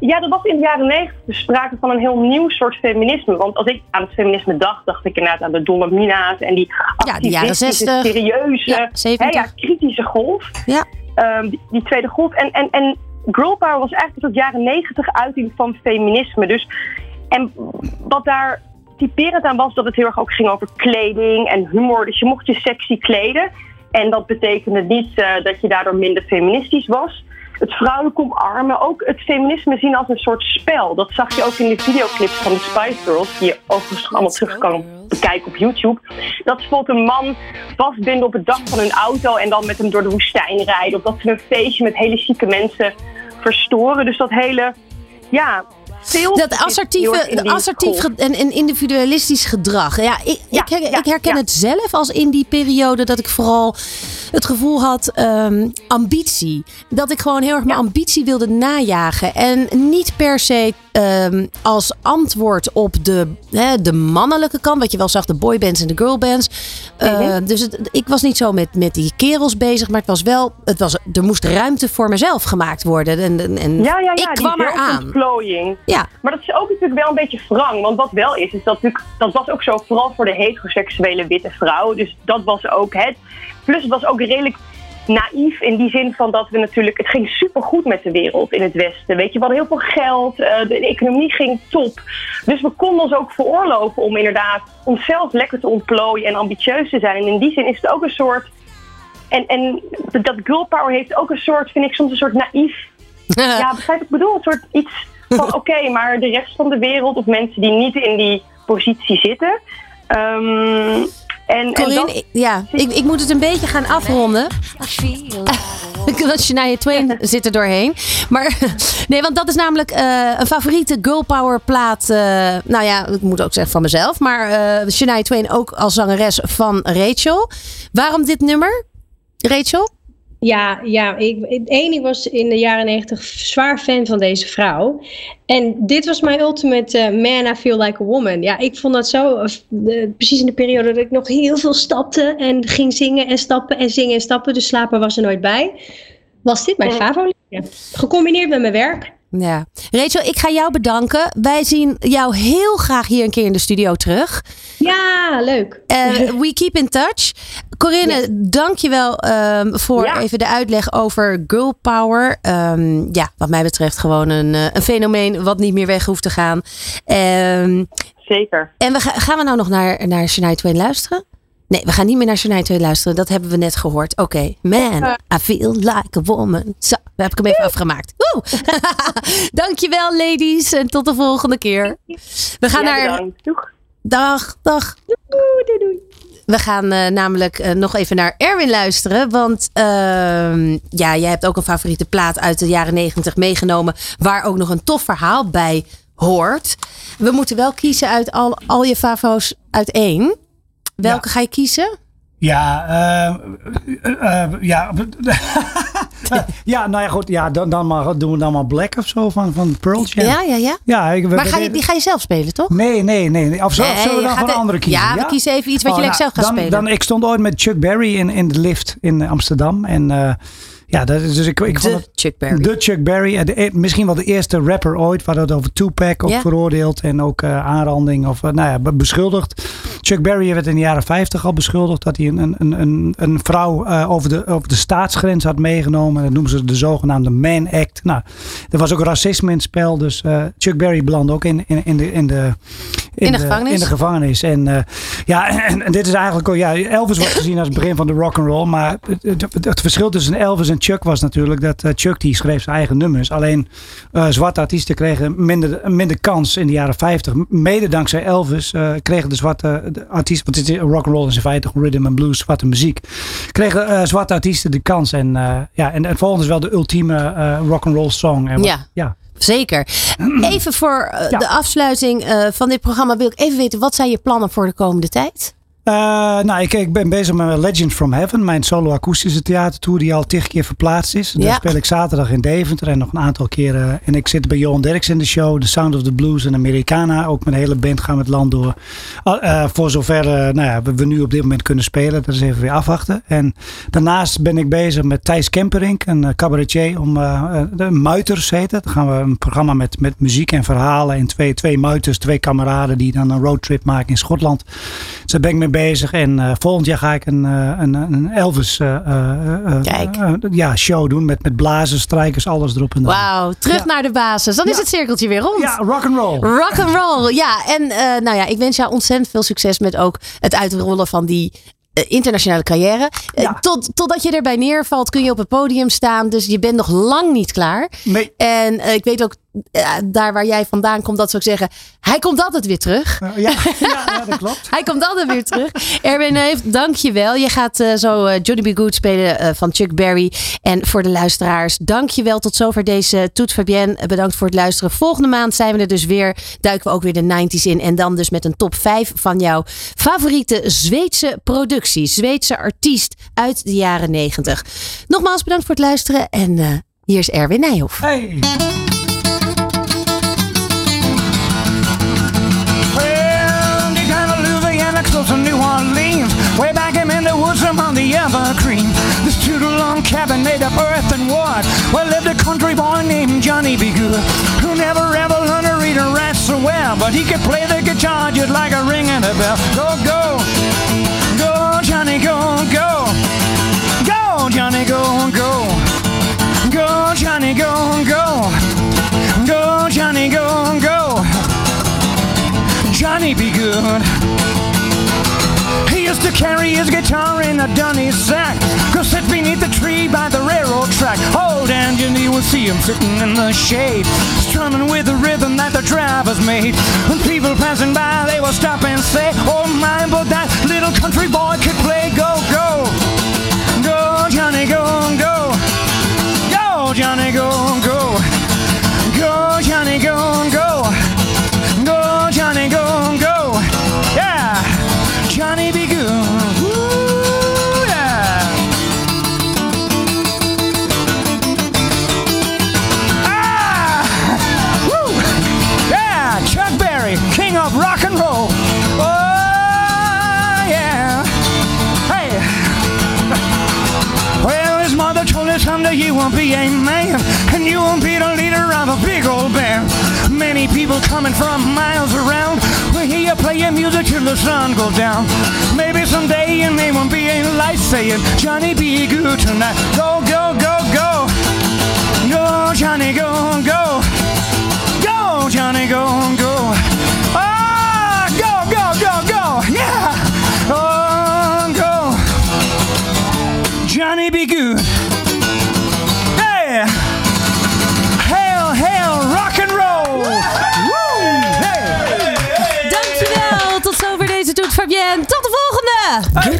Ja, dat was in de jaren negentig sprake van een heel nieuw soort feminisme. Want als ik aan het feminisme dacht, dacht ik inderdaad aan de Dolomina's en die ja, de jaren 60. serieuze, ja, hè, kritische golf. Ja. Um, die, die, tweede golf. En, en, en girl power was eigenlijk tot jaren negentig uiting van feminisme. Dus, en wat daar typerend aan was, dat het heel erg ook ging over kleding en humor. Dus je mocht je sexy kleden. En dat betekende niet uh, dat je daardoor minder feministisch was het vrouwelijk omarmen, ook het feminisme zien als een soort spel. Dat zag je ook in de videoclips van de Spice Girls, die je overigens allemaal terug kan bekijken op YouTube. Dat ze bijvoorbeeld een man vastbinden op het dak van hun auto en dan met hem door de woestijn rijden. Of dat ze een feestje met hele chique mensen verstoren. Dus dat hele, ja, dat assertieve, assertief en, en, individualistisch gedrag. Ja, ik, ik, ik herken het zelf als in die periode dat ik vooral het gevoel had um, ambitie. Dat ik gewoon heel erg mijn ambitie wilde najagen. En niet per se um, als antwoord op de, hè, de mannelijke kant. Wat je wel zag, de boybands en de girlbands. Uh, Dus het, ik was niet zo met, met die kerels bezig. Maar het was wel, het was, er moest ruimte voor mezelf gemaakt worden. En, en ja, ik kwam eraan. Ja. Maar dat is ook natuurlijk wel een beetje wrang. Want wat wel is, is dat natuurlijk, dat was ook zo vooral voor de heteroseksuele witte vrouw. Dus dat was ook het. Plus het was ook redelijk naïef in die zin van dat we natuurlijk... Het ging supergoed met de wereld in het Westen. Weet je, we hadden heel veel geld. Uh, de, economie ging top. Dus we konden ons ook veroorloven om inderdaad onszelf lekker te ontplooien en ambitieus te zijn. En in die zin is het ook een soort... En, en dat girl power heeft ook een soort, vind ik soms een soort naïef... ja, begrijp ik bedoel? Een soort iets van oké, maar de rest van de wereld of mensen die niet in die positie zitten... Um, en, Corinne, ja, ik, ik moet het een beetje gaan afronden. Want Shania Twain zit er doorheen. Maar nee, want dat is namelijk uh, een favoriete girl power plaat. Uh, nou ja, ik moet ook zeggen van mezelf. Maar uh, Shania Twain ook als zangeres van Rachel. Waarom dit nummer, Rachel? Ja, ja ik, één, ik was in de jaren negentig zwaar fan van deze vrouw. En dit was mijn ultimate uh, man, I feel like a woman. Ja, ik vond dat zo, uh, precies in de periode dat ik nog heel veel stapte en ging zingen en stappen en zingen en stappen. Dus slapen was er nooit bij. Was dit mijn favoriet? Gecombineerd met mijn werk. Ja. Rachel, ik ga jou bedanken. Wij zien jou heel graag hier een keer in de studio terug. Ja, leuk. Uh, we keep in touch. Corinne, yes. dank je wel um, voor even de uitleg over girl power. Um, ja, wat mij betreft gewoon een, uh, een fenomeen wat niet meer weg hoeft te gaan. Um, Zeker. En we, gaan we nou nog naar, naar Shania Twain luisteren? Nee, we gaan niet meer naar Shania Twain luisteren. Dat hebben we net gehoord. Oké, okay. man, I feel like a woman. Zo, we heb ik hem even afgemaakt. Woe! Dankjewel, ladies. En tot de volgende keer. We gaan ja, naar... Dag, dag. Doei, doei, doei. We gaan uh, namelijk uh, nog even naar Erwin luisteren. Want uh, ja, jij hebt ook een favoriete plaat uit de jaren negentig meegenomen. Waar ook nog een tof verhaal bij hoort. We moeten wel kiezen uit al, al je favo's uit één. Welke ja. ga je kiezen? Ja, uh, uh, ja. ja, nou ja, goed. Ja, dan, dan maar, doen we dan maar Black of zo van, van Pearl Jam. Ja, ja, ja. ja ik, maar ga je, die ga je zelf spelen, toch? Nee, nee, nee. Of zo, nee, zullen we dan gewoon een andere kiezen? Ja, we kiezen even iets wat je oh, lekker zelf gaat dan, spelen. Dan, ik stond ooit met Chuck Berry in, in de lift in Amsterdam. En... Uh, ja, dat is dus ik, ik de het, Chuck Berry. De Chuck Berry. De, e- misschien wel de eerste rapper ooit. Waar het over Tupac ook veroordeeld. En ook uh, aanranding of uh, nou ja, beschuldigd. Chuck Berry werd in de jaren 50 al beschuldigd. Dat hij een, een, een, een vrouw uh, over, de, over de staatsgrens had meegenomen. Dat noemen ze de zogenaamde Man Act. Nou, er was ook racisme in het spel. Dus Chuck Berry belandde ook in, in, in de, in de, in, de, gevangenis. In de gevangenis. En ja, en, en, dit is eigenlijk... Ja, Elvis wordt gezien als het begin van de rock and roll. Maar het, het, het verschil tussen Elvis en Chuck was natuurlijk dat uh, Chuck die schreef zijn eigen nummers. Alleen uh, zwarte artiesten kregen minder, minder kans in de jaren 50. Mede dankzij Elvis uh, kregen de zwarte de artiesten, want het is rock and roll is in feite rhythm and blues, zwarte muziek. Kregen zwarte artiesten de kans. En, ja, en, en volgens wel de ultieme rock and roll song. En ja. ja. Zeker. Even voor de afsluiting van dit programma wil ik even weten, wat zijn je plannen voor de komende tijd? Uh, nou, ik, ik, ben bezig met Legends from Heaven, mijn solo-akoestische theatertour die al tig keer verplaatst is. Daar speel ik zaterdag in Deventer en nog een aantal keren. En ik zit bij Johan Derks in de show, The Sound of the Blues en Americana. Ook met een hele band gaan we het land door. Uh, voor zover uh, nou ja, we, we, nu op dit moment kunnen spelen, dat is even weer afwachten. En daarnaast ben ik bezig met Thijs Kemperink, een cabaretier, om de Muiters heet het. Dan gaan we een programma met, met muziek en verhalen en twee, twee muiters, twee kameraden die dan een roadtrip maken in Schotland. Dus daar ben ik mee bezig. En uh, volgend jaar ga ik een, uh, een, een Elvis uh, ja, show doen. Met, met blazen, strijkers, alles erop en eraan. Wauw, terug naar de basis. Dan is het cirkeltje weer rond. Ja, rock and roll. Rock and roll, ja. En nou ja, ik wens jou ontzettend veel succes met ook het uitrollen van die internationale carrière. Ja. Tot, totdat je erbij neervalt kun je op het podium staan. Dus je bent nog lang niet klaar. Nee. En ik weet ook daar waar jij vandaan komt, dat zou ik zeggen. Hij komt altijd weer terug. ja, ja, ja, dat klopt. hij komt altijd weer terug. Erwin heeft, dank je wel. Je gaat uh, zo uh, Johnny B. Good spelen uh, van Chuck Berry. En voor de luisteraars, dank je wel. Tot zover deze Toet Fabienne. Bedankt voor het luisteren. Volgende maand zijn we er dus weer. Duiken we ook weer de 90s in. En dan dus met een top 5 van jouw favoriete Zweedse productie. Zweedse artiest uit de jaren 90. Nogmaals bedankt voor het luisteren. En hier is Erwin Nijhoff. Hey. Woods among the evergreen. This two-long cabin made of earth and wood. Where lived a country boy named Johnny B. Good, who never ever learned to read or write so well. But he could play the guitar just like a ring in a bell. Go, go, go, Johnny, go, go. Go, Johnny, go, go. Go, Johnny, go, go. Go, Johnny, go, go. Johnny be good to carry his guitar in a dunny sack. Go sit beneath the tree by the railroad track. Old and you will see him sitting in the shade, strumming with the rhythm that the drivers made. When people passing by, they will stop and say, Oh my, but that little country boy could play. Go, go, go, Johnny, go, go, go, Johnny, go, go, go, Johnny, go, go, won't be a man and you won't be the leader of a big old band. Many people coming from miles around will hear you play your music till the sun goes down. Maybe someday your name won't be a light saying, Johnny, be good tonight. Go, go, go, go. Go, Johnny, go, go. Go, Johnny, go, go. Ah, go, go, go, go. Yeah. Oh, go. Johnny, be good.